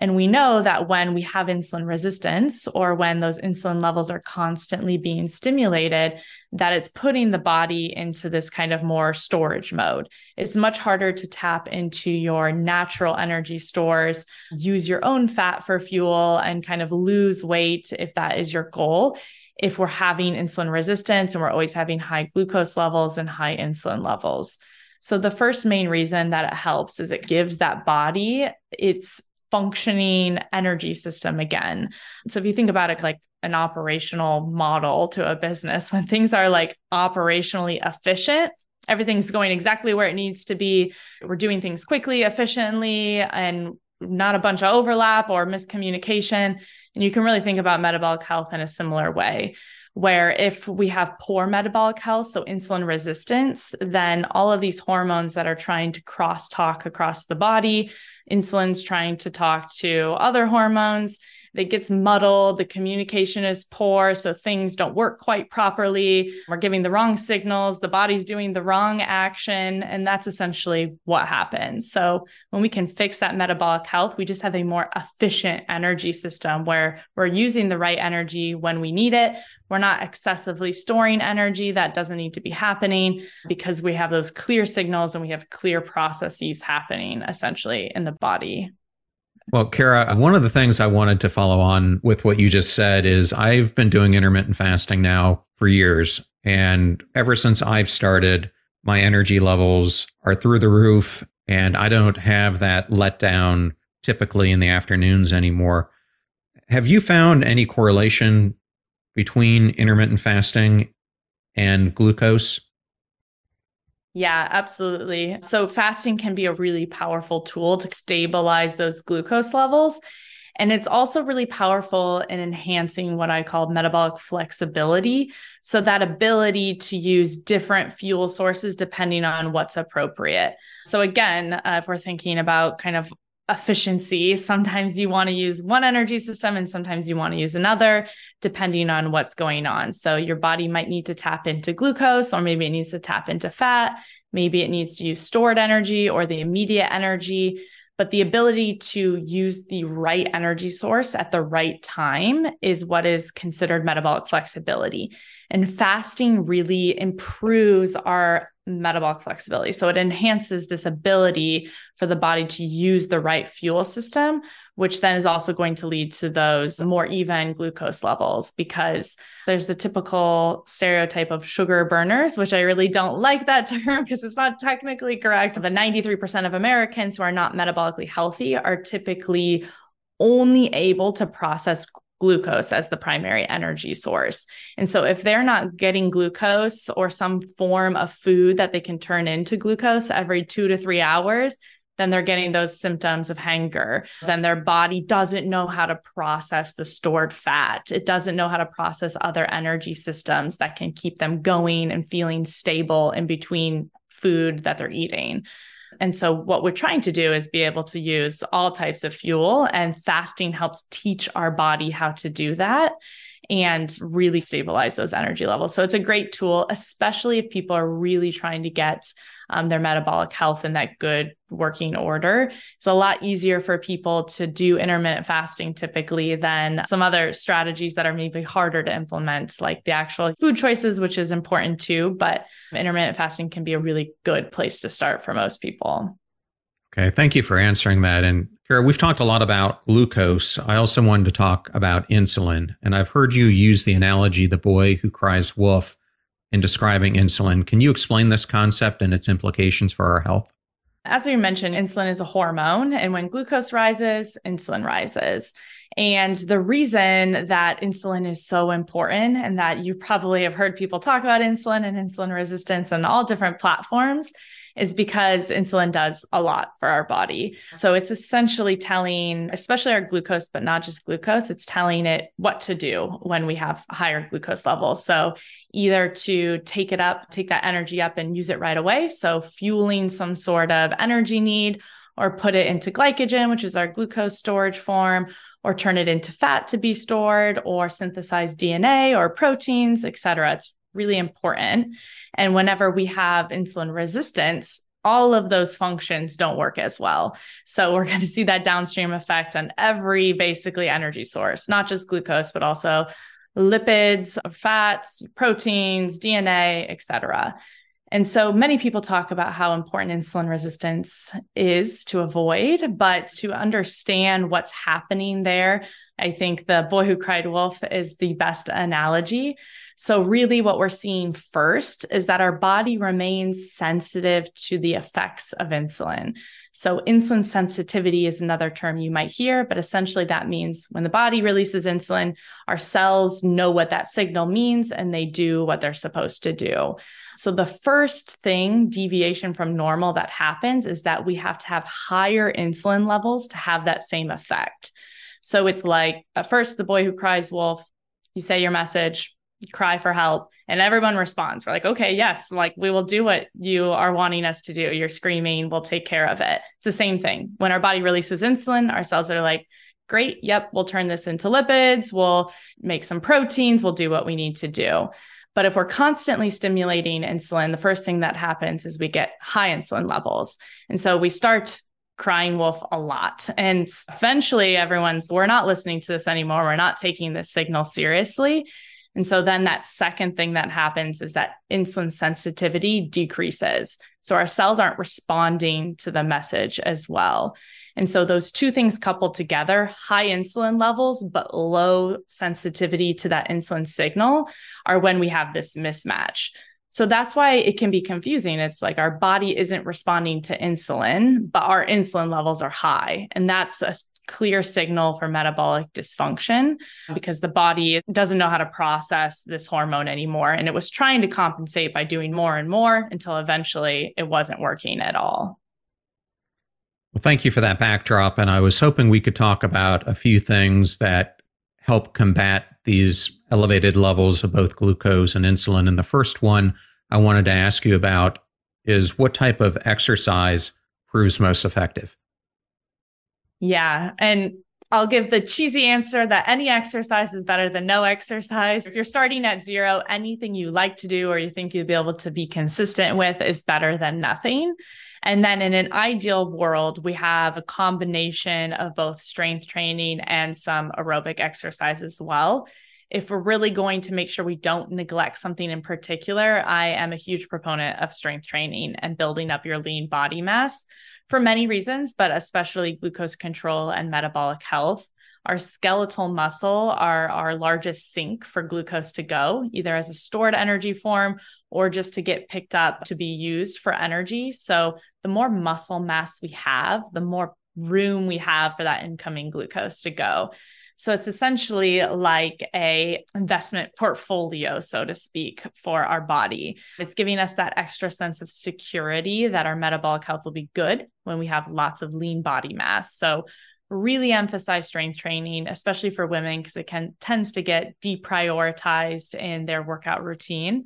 And we know that when we have insulin resistance or when those insulin levels are constantly being stimulated, that it's putting the body into this kind of more storage mode. It's much harder to tap into your natural energy stores, use your own fat for fuel, and kind of lose weight if that is your goal. If we're having insulin resistance and we're always having high glucose levels and high insulin levels. So, the first main reason that it helps is it gives that body its functioning energy system again. So if you think about it like an operational model to a business, when things are like operationally efficient, everything's going exactly where it needs to be. We're doing things quickly, efficiently, and not a bunch of overlap or miscommunication. And you can really think about metabolic health in a similar way where if we have poor metabolic health, so insulin resistance, then all of these hormones that are trying to cross talk across the body, insulin's trying to talk to other hormones, it gets muddled, the communication is poor, so things don't work quite properly. We're giving the wrong signals, the body's doing the wrong action, and that's essentially what happens. So, when we can fix that metabolic health, we just have a more efficient energy system where we're using the right energy when we need it. We're not excessively storing energy that doesn't need to be happening because we have those clear signals and we have clear processes happening essentially in the body. Well, Kara, one of the things I wanted to follow on with what you just said is I've been doing intermittent fasting now for years. And ever since I've started, my energy levels are through the roof. And I don't have that letdown typically in the afternoons anymore. Have you found any correlation between intermittent fasting and glucose? Yeah, absolutely. So, fasting can be a really powerful tool to stabilize those glucose levels. And it's also really powerful in enhancing what I call metabolic flexibility. So, that ability to use different fuel sources depending on what's appropriate. So, again, uh, if we're thinking about kind of efficiency. Sometimes you want to use one energy system and sometimes you want to use another, depending on what's going on. So, your body might need to tap into glucose, or maybe it needs to tap into fat. Maybe it needs to use stored energy or the immediate energy. But the ability to use the right energy source at the right time is what is considered metabolic flexibility. And fasting really improves our metabolic flexibility. So it enhances this ability for the body to use the right fuel system, which then is also going to lead to those more even glucose levels because there's the typical stereotype of sugar burners, which I really don't *laughs* like that term because it's not technically correct. The 93% of Americans who are not metabolically healthy are typically only able to process glucose as the primary energy source. And so, if they're not getting glucose or some form of food that they can turn into glucose every two to three hours, then they're getting those symptoms of hunger. Then their body doesn't know how to process the stored fat. It doesn't know how to process other energy systems that can keep them going and feeling stable in between food that they're eating. And so, what we're trying to do is be able to use all types of fuel, and fasting helps teach our body how to do that and really stabilize those energy levels. So, it's a great tool, especially if people are really trying to get um, their metabolic health in that good working order. It's a lot easier for people to do intermittent fasting typically than some other strategies that are maybe harder to implement, like the actual food choices, which is important too. But intermittent fasting can be a really good place to start for most people. Okay, thank you for answering that. And Kara, we've talked a lot about glucose. I also wanted to talk about insulin. And I've heard you use the analogy the boy who cries wolf in describing insulin. Can you explain this concept and its implications for our health? As we mentioned, insulin is a hormone, and when glucose rises, insulin rises. And the reason that insulin is so important, and that you probably have heard people talk about insulin and insulin resistance on all different platforms, is because insulin does a lot for our body. So it's essentially telling, especially our glucose, but not just glucose, it's telling it what to do when we have higher glucose levels. So either to take it up, take that energy up and use it right away. So fueling some sort of energy need, or put it into glycogen, which is our glucose storage form, or turn it into fat to be stored, or synthesize DNA or proteins, et cetera. It's really important. And whenever we have insulin resistance, all of those functions don't work as well. So we're *laughs* going to see that downstream effect on every basically energy source, not just glucose, but also lipids, fats, proteins, DNA, etc. And so many people talk about how important insulin resistance is to avoid, but to understand what's happening there, I think the boy who cried wolf is the best analogy. So, really, what we're seeing first is that our body remains sensitive to the effects of insulin. So, insulin sensitivity is another term you might hear, but essentially that means when the body releases insulin, our cells know what that signal means and they do what they're supposed to do. So, the first thing, deviation from normal, that happens is that we have to have higher insulin levels to have that same effect. So, it's like at first, the boy who cries wolf, you say your message, cry for help and everyone responds. We're like okay yes like we will do what you are wanting us to do. You're screaming. We'll take care of it. It's the same thing. When our body releases insulin our cells are like great yep we'll turn this into lipids. We'll make some proteins. We'll do what we need to do. But if we're constantly stimulating insulin the first thing that happens is we get high insulin levels. And so we start crying wolf a lot. And eventually everyone's, we're not listening to this anymore. We're not taking this signal seriously. And so then that second thing that happens is that insulin sensitivity decreases. So our cells aren't responding to the message as well. And so those two things coupled together, high insulin levels, but low sensitivity to that insulin signal, are when we have this mismatch. So that's why it can be confusing. It's like our body isn't responding to insulin, but our insulin levels are high. And that's a clear signal for metabolic dysfunction because the body doesn't know how to process this hormone anymore. And it was trying to compensate by doing more and more until eventually it wasn't working at all. Well, thank you for that backdrop. And I was hoping we could talk about a few things that help combat these elevated levels of both glucose and insulin. And the first one I wanted to ask you about is what type of exercise proves most effective? Yeah. And I'll give the cheesy answer that any exercise is better than no exercise. If you're starting at zero, anything you like to do or you think you'd be able to be consistent with is better than nothing. And then in an ideal world, we have a combination of both strength training and some aerobic exercise as well. If we're really going to make sure we don't neglect something in particular, I am a huge proponent of strength training and building up your lean body mass for many reasons, but especially glucose control and metabolic health. Our skeletal muscle are our largest sink for glucose to go, either as a stored energy form or just to get picked up to be used for energy. So, the more muscle mass we have, the more room we have for that incoming glucose to go. So it's essentially like a investment portfolio, so to speak, for our body. It's giving us that extra sense of security that our metabolic health will be good when we have lots of lean body mass. So really emphasize strength training, especially for women, because it can tends to get deprioritized in their workout routine.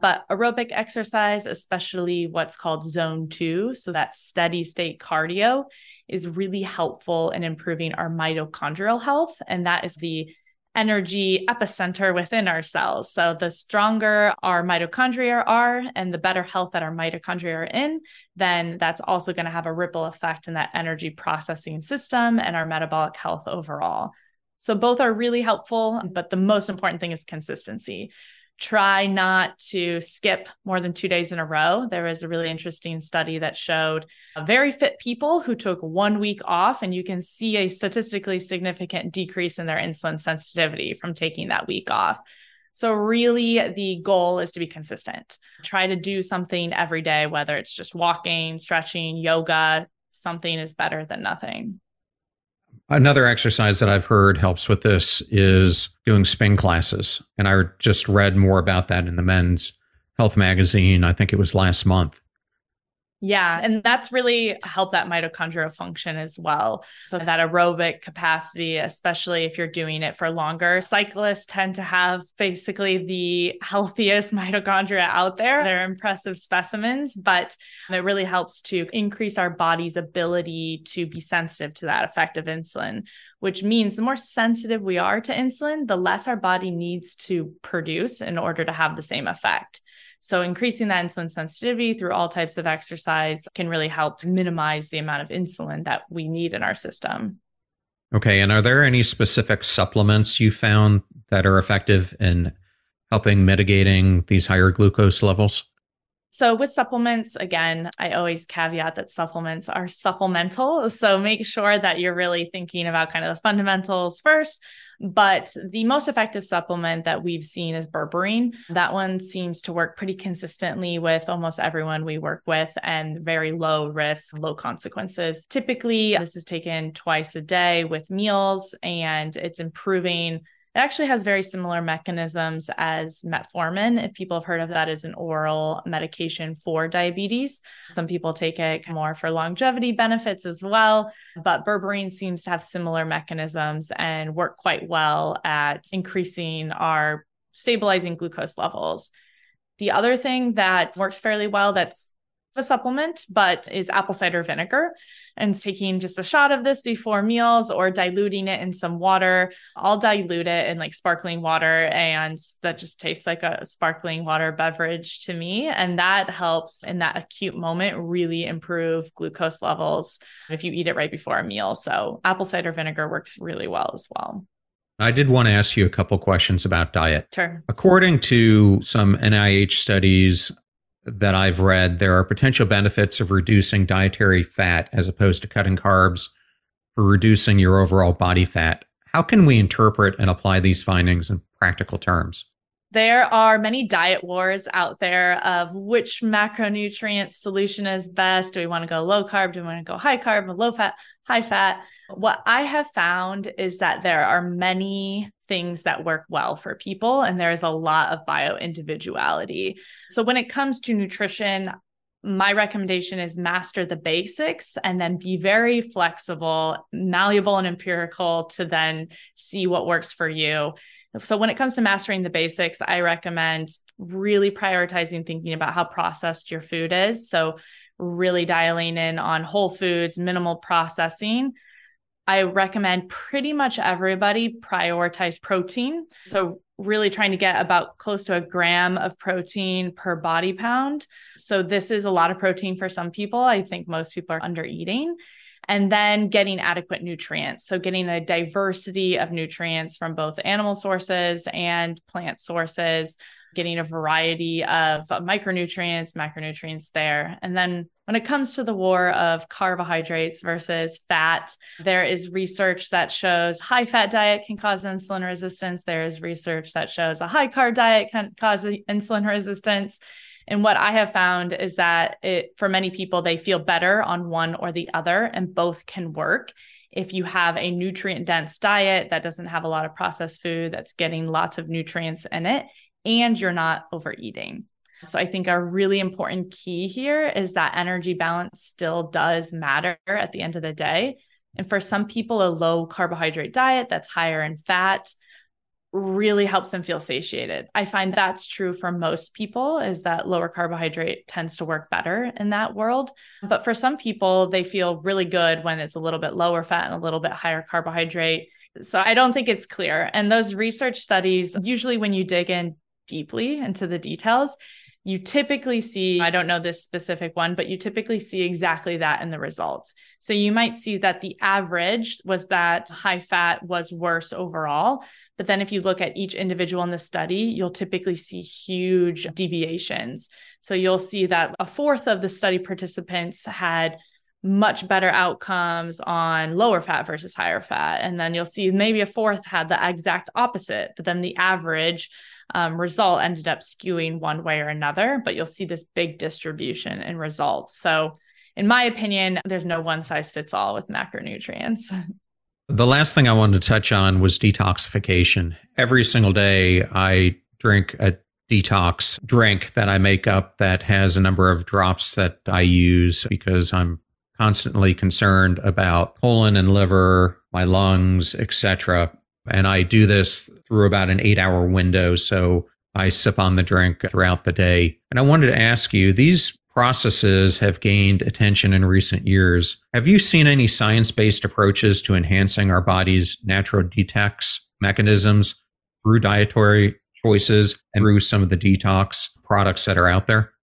But aerobic exercise, especially what's called zone two, so that steady state cardio, is really helpful in improving our mitochondrial health. And that is the energy epicenter within our cells. So the stronger our mitochondria are and the better health that our mitochondria are in, then that's also going to have a ripple effect in that energy processing system and our metabolic health overall. So both are really helpful, but the most important thing is consistency try not to skip more than two days in a row. There was a really interesting study that showed uh, very fit people who took one week off, and you can see a statistically significant decrease in their insulin sensitivity from taking that week off. So, really, the goal is to be consistent. Try to do something every day, whether it's just walking, stretching, yoga, something is better than nothing. Another exercise that I've heard helps with this is doing spin classes. And I just read more about that in the men's health magazine. I think it was last month. Yeah. And that's really to help that mitochondrial function as well. So, that aerobic capacity, especially if you're doing it for longer, cyclists tend to have basically the *laughs* healthiest mitochondria out there. They're impressive specimens, but it really helps to increase our body's ability to be sensitive to that effect of insulin, which means the more sensitive we are to insulin, the less our body needs to produce in order to have the same effect. So, increasing that insulin sensitivity through all types of exercise can really help to minimize the amount of insulin that we need in our system. Okay. And are there any specific supplements you found that are effective in helping mitigating these higher glucose levels? So, with supplements, again, I always caveat that supplements are supplemental. So, make sure that you're really thinking about kind of the fundamentals first. But the most effective supplement that we've seen is berberine. That one seems to work pretty consistently with almost everyone we work with and very low risk, low consequences. Typically, this is taken twice a day with meals and it's improving it actually has very similar mechanisms as metformin. If people have heard of that as an oral medication for diabetes, some people take it more for longevity benefits as well. But berberine seems to have similar mechanisms and work quite well at increasing our stabilizing glucose levels. The other thing that works fairly well that's a supplement, but is apple cider vinegar and taking just a shot of this before meals or diluting it in some water. I'll dilute it in like sparkling water, and that just tastes like a sparkling water beverage to me. And that helps in that acute moment really improve glucose levels if you eat it right before a meal. So, apple cider vinegar works really well as well. I did want to ask you a couple questions about diet. Sure. According to some NIH studies, that I've read, there are potential benefits of reducing dietary fat as opposed to cutting carbs for reducing your overall body fat. How can we interpret and apply these findings in practical terms? There are many diet wars out there of which macronutrient solution is best. Do we want to go low carb? Do we want to go high carb, low fat, high fat? What I have found is that there are many things that work well for people, and there is a lot of bio individuality. So, when it comes to nutrition, my recommendation is master the basics and then be very flexible, malleable, and empirical to then see what works for you. So, when it comes to mastering the basics, I recommend really prioritizing thinking about how processed your food is. So, really dialing in on whole foods, minimal processing I recommend pretty much everybody prioritize protein. So, really trying to get about close to a gram of protein per body pound. So, this is a lot of protein for some people. I think most people are under eating. And then getting adequate nutrients. So, getting a diversity of nutrients from both animal sources and plant sources getting a variety of micronutrients, macronutrients there. And then when it comes to the war of carbohydrates versus fat, there is research that shows high fat diet can cause insulin resistance. There is research that shows a high carb diet can cause insulin resistance. And what I have found is that it for many people they feel better on one or the other and both can work. If you have a nutrient dense diet that doesn't have a lot of processed food that's getting lots of nutrients in it, and you're not overeating. So I think a really important key here is that energy balance still does matter at the end of the day. And for some people, a low carbohydrate diet that's higher in fat really helps them feel satiated. I find that's true for most people is that lower carbohydrate tends to work better in that world. But for some people, they feel really good when it's a little bit lower fat and a little bit higher carbohydrate. So I don't think it's clear. And those research studies, usually when you dig in deeply into the details, you typically see, I don't know this specific one, but you typically see exactly that in the results. So you might see that the average was that high fat was worse overall. But then if you look at each individual in the study, you'll typically see huge deviations. So you'll see that a fourth of the study participants had much better outcomes on lower fat versus higher fat. And then you'll see maybe a fourth had the exact opposite, but then the average um, result ended up skewing one way or another, but you'll see this big distribution in results. So, in my opinion, there's no one size fits all with macronutrients. *laughs* The last thing I wanted to touch on was detoxification. Every single day, I drink a detox drink that I make up that has a number of drops that I use because I'm constantly concerned about colon and liver, my lungs, etc. And I do this through about an eight hour window. So I sip on the drink throughout the day. And I wanted to ask you these processes have gained attention in recent years. Have you seen any science based approaches to enhancing our body's natural detox mechanisms through dietary choices and through some of the detox products that are out there?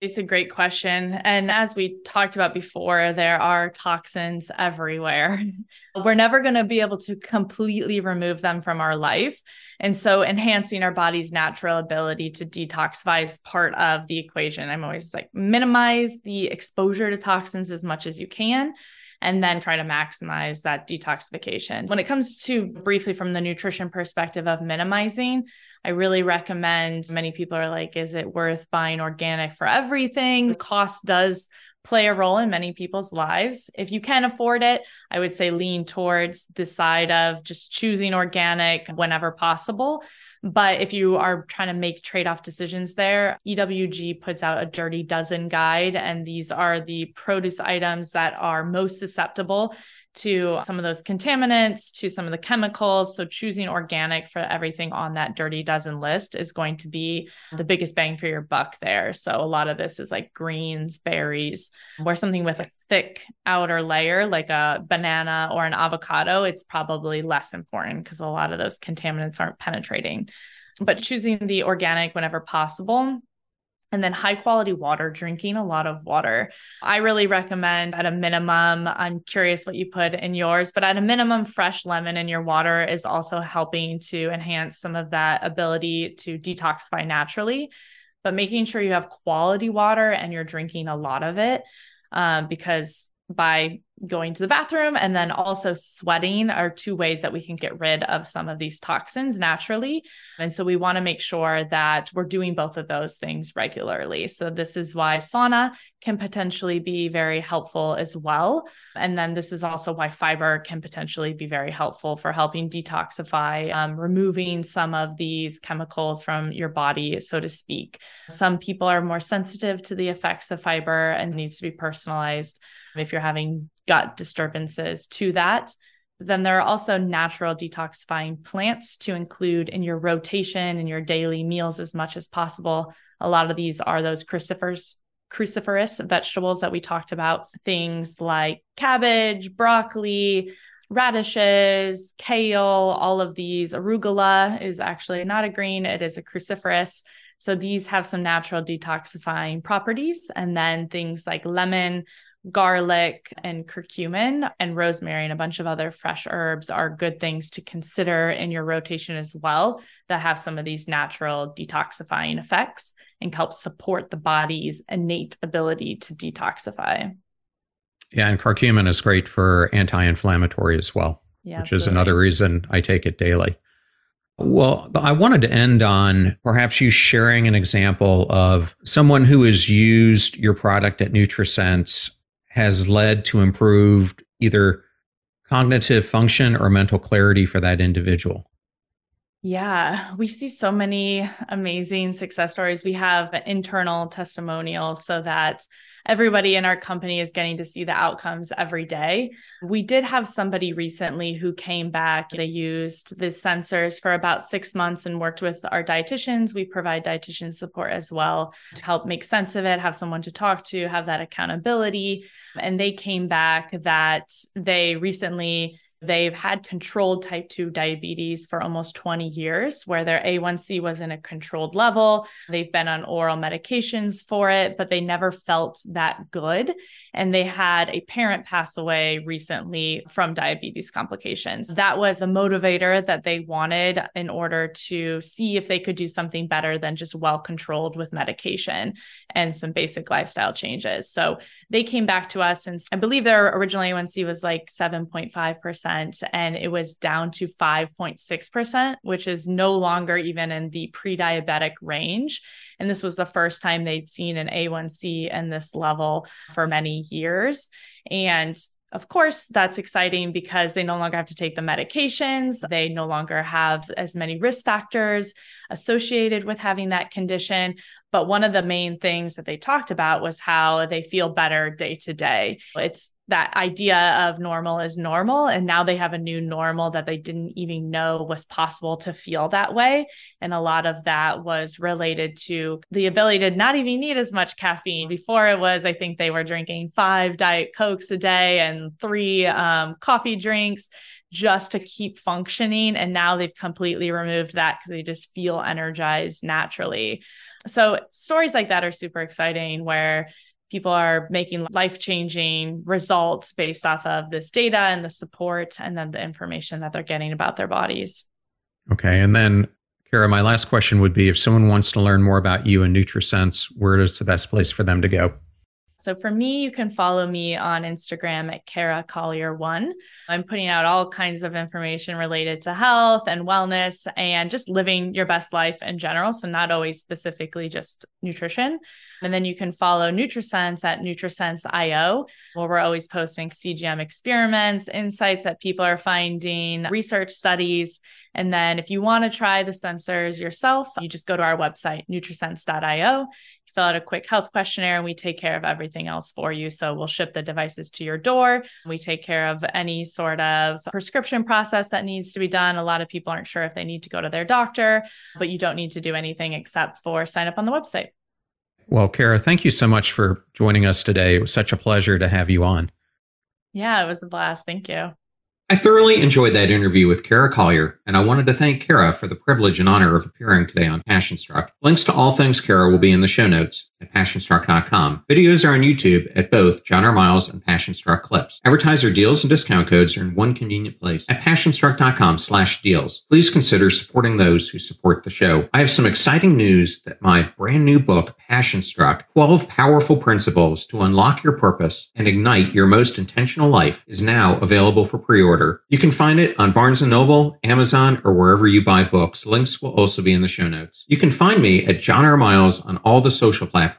It's a great question. And as we talked about before, there are toxins everywhere. *laughs* We're never going to be able to completely remove them from our life. And so, enhancing our body's natural ability to detoxify is part of the equation. I'm always like, minimize the exposure to toxins as much as you can and then try to maximize that detoxification. When it comes to briefly from the nutrition perspective of minimizing, I really recommend many people are like, is it worth buying organic for everything? Cost does play a role in many people's lives. If you can afford it, I would say lean towards the side of just choosing organic whenever possible. But if you are trying to make trade off decisions there, EWG puts out a dirty dozen guide, and these are the produce items that are most susceptible to some of those contaminants, to some of the chemicals. So, choosing organic for everything on that dirty dozen list is going to be the biggest bang for your buck there. So, a lot of this is like greens, berries, or something with a thick outer layer, like a banana or an avocado. It's probably less important because a lot of those contaminants aren't penetrating. But choosing the organic whenever possible and then high quality water, drinking a lot of water. I really recommend at a minimum, I'm curious what you put in yours, but at a minimum, fresh lemon in your water is also helping to enhance some of that ability to detoxify naturally. But making sure you have quality water and you're drinking a lot of it, um, because by going to the bathroom and then also sweating are two ways that we can get rid of some of these toxins naturally. And so we want to make sure that we're doing both of those things regularly. So this is why sauna can potentially be very helpful as well. And then this is also why fiber can potentially be very helpful for helping detoxify, um, removing some of these chemicals from your body, so to speak. Some people are more sensitive to the effects of fiber and needs to be personalized if you're having gut disturbances to that. Then there are also natural detoxifying plants to include in your rotation and your daily meals as much as possible. A lot of these are those crucifers, cruciferous vegetables that we talked about, things like cabbage, broccoli, radishes, kale, all of these. Arugula is actually not a green, it is a cruciferous. So these have some natural detoxifying properties. And then things like lemon, garlic and curcumin and rosemary and a bunch of other fresh herbs are good things to consider in your rotation as well that have some of these natural detoxifying effects and help support the body's innate ability to detoxify. Yeah, and curcumin is great for anti inflammatory as well, yeah, which absolutely. is another reason I take it daily. Well, I wanted to end on perhaps you sharing an example of someone who has used your product at NutriSense has led to improved either cognitive function or mental clarity for that individual? Yeah, we see so many amazing success stories. We have internal testimonials so that everybody in our company is getting to see the outcomes every day. We did have somebody recently who came back. They used the sensors for about six months and worked with our dietitians. We provide dietitian support as well to help make sense of it, have someone to talk to, have that accountability. And they came back that they recently They've had controlled type 2 diabetes for almost 20 years, where their A1C was in a controlled level. They've been on oral medications for it, but they never felt that good. And they had a parent pass away recently from diabetes complications. That was a motivator that they wanted in order to see if they could do something better than just well controlled with medication and some basic lifestyle changes. So they came back to us, and I believe their original A1C was like 7.5% and it was down to 5.6%, which is no longer even in the pre diabetic range. And this was the first time they'd seen an A1C in this level for many years. And of course, that's exciting because they no longer have to take the medications. They no longer have as many risk factors associated with having that condition. But one of the main things that they talked about was how they feel better day to day. It's that idea of normal is normal. And now they have a new normal that they didn't even know was possible to feel that way. And a lot of that was related to the ability to not even need as much caffeine. Before it was, I think they were drinking five Diet Cokes a day and three um, coffee drinks just to keep functioning. And now they've completely removed that because they just feel energized naturally. So stories like that are super exciting where people are making life changing results based off of this data and the support and then the information that they're getting about their bodies. Okay. And then, Kara, my last question would be if someone wants to learn more about you and NutriSense, where is the best place for them to go? So for me, you can follow me on Instagram at Kara Collier One. I'm putting out all kinds of information related to health and wellness and just living your best life in general. So not always specifically just nutrition. And then you can follow NutriSense at NutriSense.io, where we're always posting CGM experiments, insights that people are finding, research studies. And then if you want to try the sensors yourself, you just go to our website, nutrisense.io fill out a quick health questionnaire and we take care of everything else for you. So we'll ship the devices to your door. We take care of any sort of prescription process that needs to be done. A lot of people aren't sure if they need to go to their doctor, but you don't need to do anything except for sign up on the website. Well, Kara, thank you so much for joining us today. It was such a pleasure to have you on. Yeah, it was a blast. Thank you. I thoroughly enjoyed that interview with Kara Collier, and I wanted to thank Kara for the privilege and honor of appearing today on Passion Struck. Links to all things Kara will be in the show notes at passionstruck.com. Videos are on YouTube at both John R. Miles and Passion Struck Clips. Advertiser deals and discount codes are in one convenient place at passionstruck.com slash deals. Please consider supporting those who support the show. I have some exciting news that my brand new book, Passion Struck, 12 Powerful Principles to Unlock Your Purpose and Ignite Your Most Intentional Life is now available for pre-order order. You can find it on Barnes & Noble, Amazon, or wherever you buy books. Links will also be in the show notes. You can find me at John R. Miles on all the social platforms.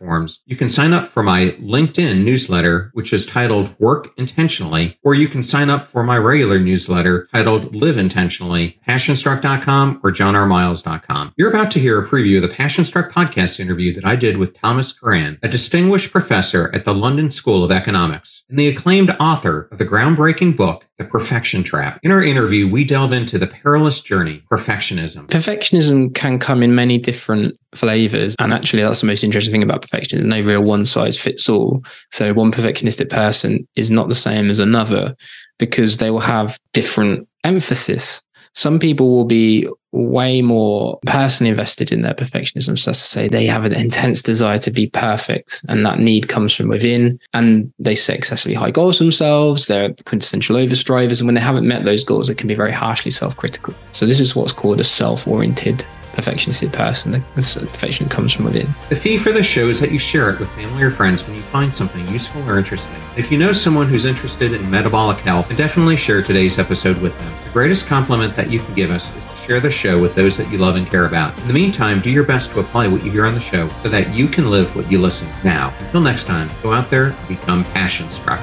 You can sign up for my LinkedIn newsletter, which is titled Work Intentionally, or you can sign up for my regular newsletter titled Live Intentionally, passionstruck.com or johnrmiles.com. You're about to hear a preview of the Passionstruck podcast interview that I did with Thomas Curran, a distinguished professor at the London School of Economics and the acclaimed author of the groundbreaking book, The perfection trap. In our interview, we delve into the perilous journey, perfectionism. Perfectionism can come in many different flavors. And actually, that's the most interesting thing about perfectionism. There's no real one size fits all. So, one perfectionistic person is not the same as another because they will have different emphasis. Some people will be way more personally invested in their perfectionism. So that's to say they have an intense desire to be perfect and that need comes from within and they set excessively high goals themselves. They're quintessential overstrivers. And when they haven't met those goals, it can be very harshly self-critical. So this is what's called a self-oriented perfectionistic person. The perfection comes from within. The fee for the show is that you share it with family or friends when you find something useful or interesting. If you know someone who's interested in metabolic health, then definitely share today's episode with them. The greatest compliment that you can give us is to share the show with those that you love and care about. In the meantime, do your best to apply what you hear on the show so that you can live what you listen. Now, until next time, go out there and become passion struck.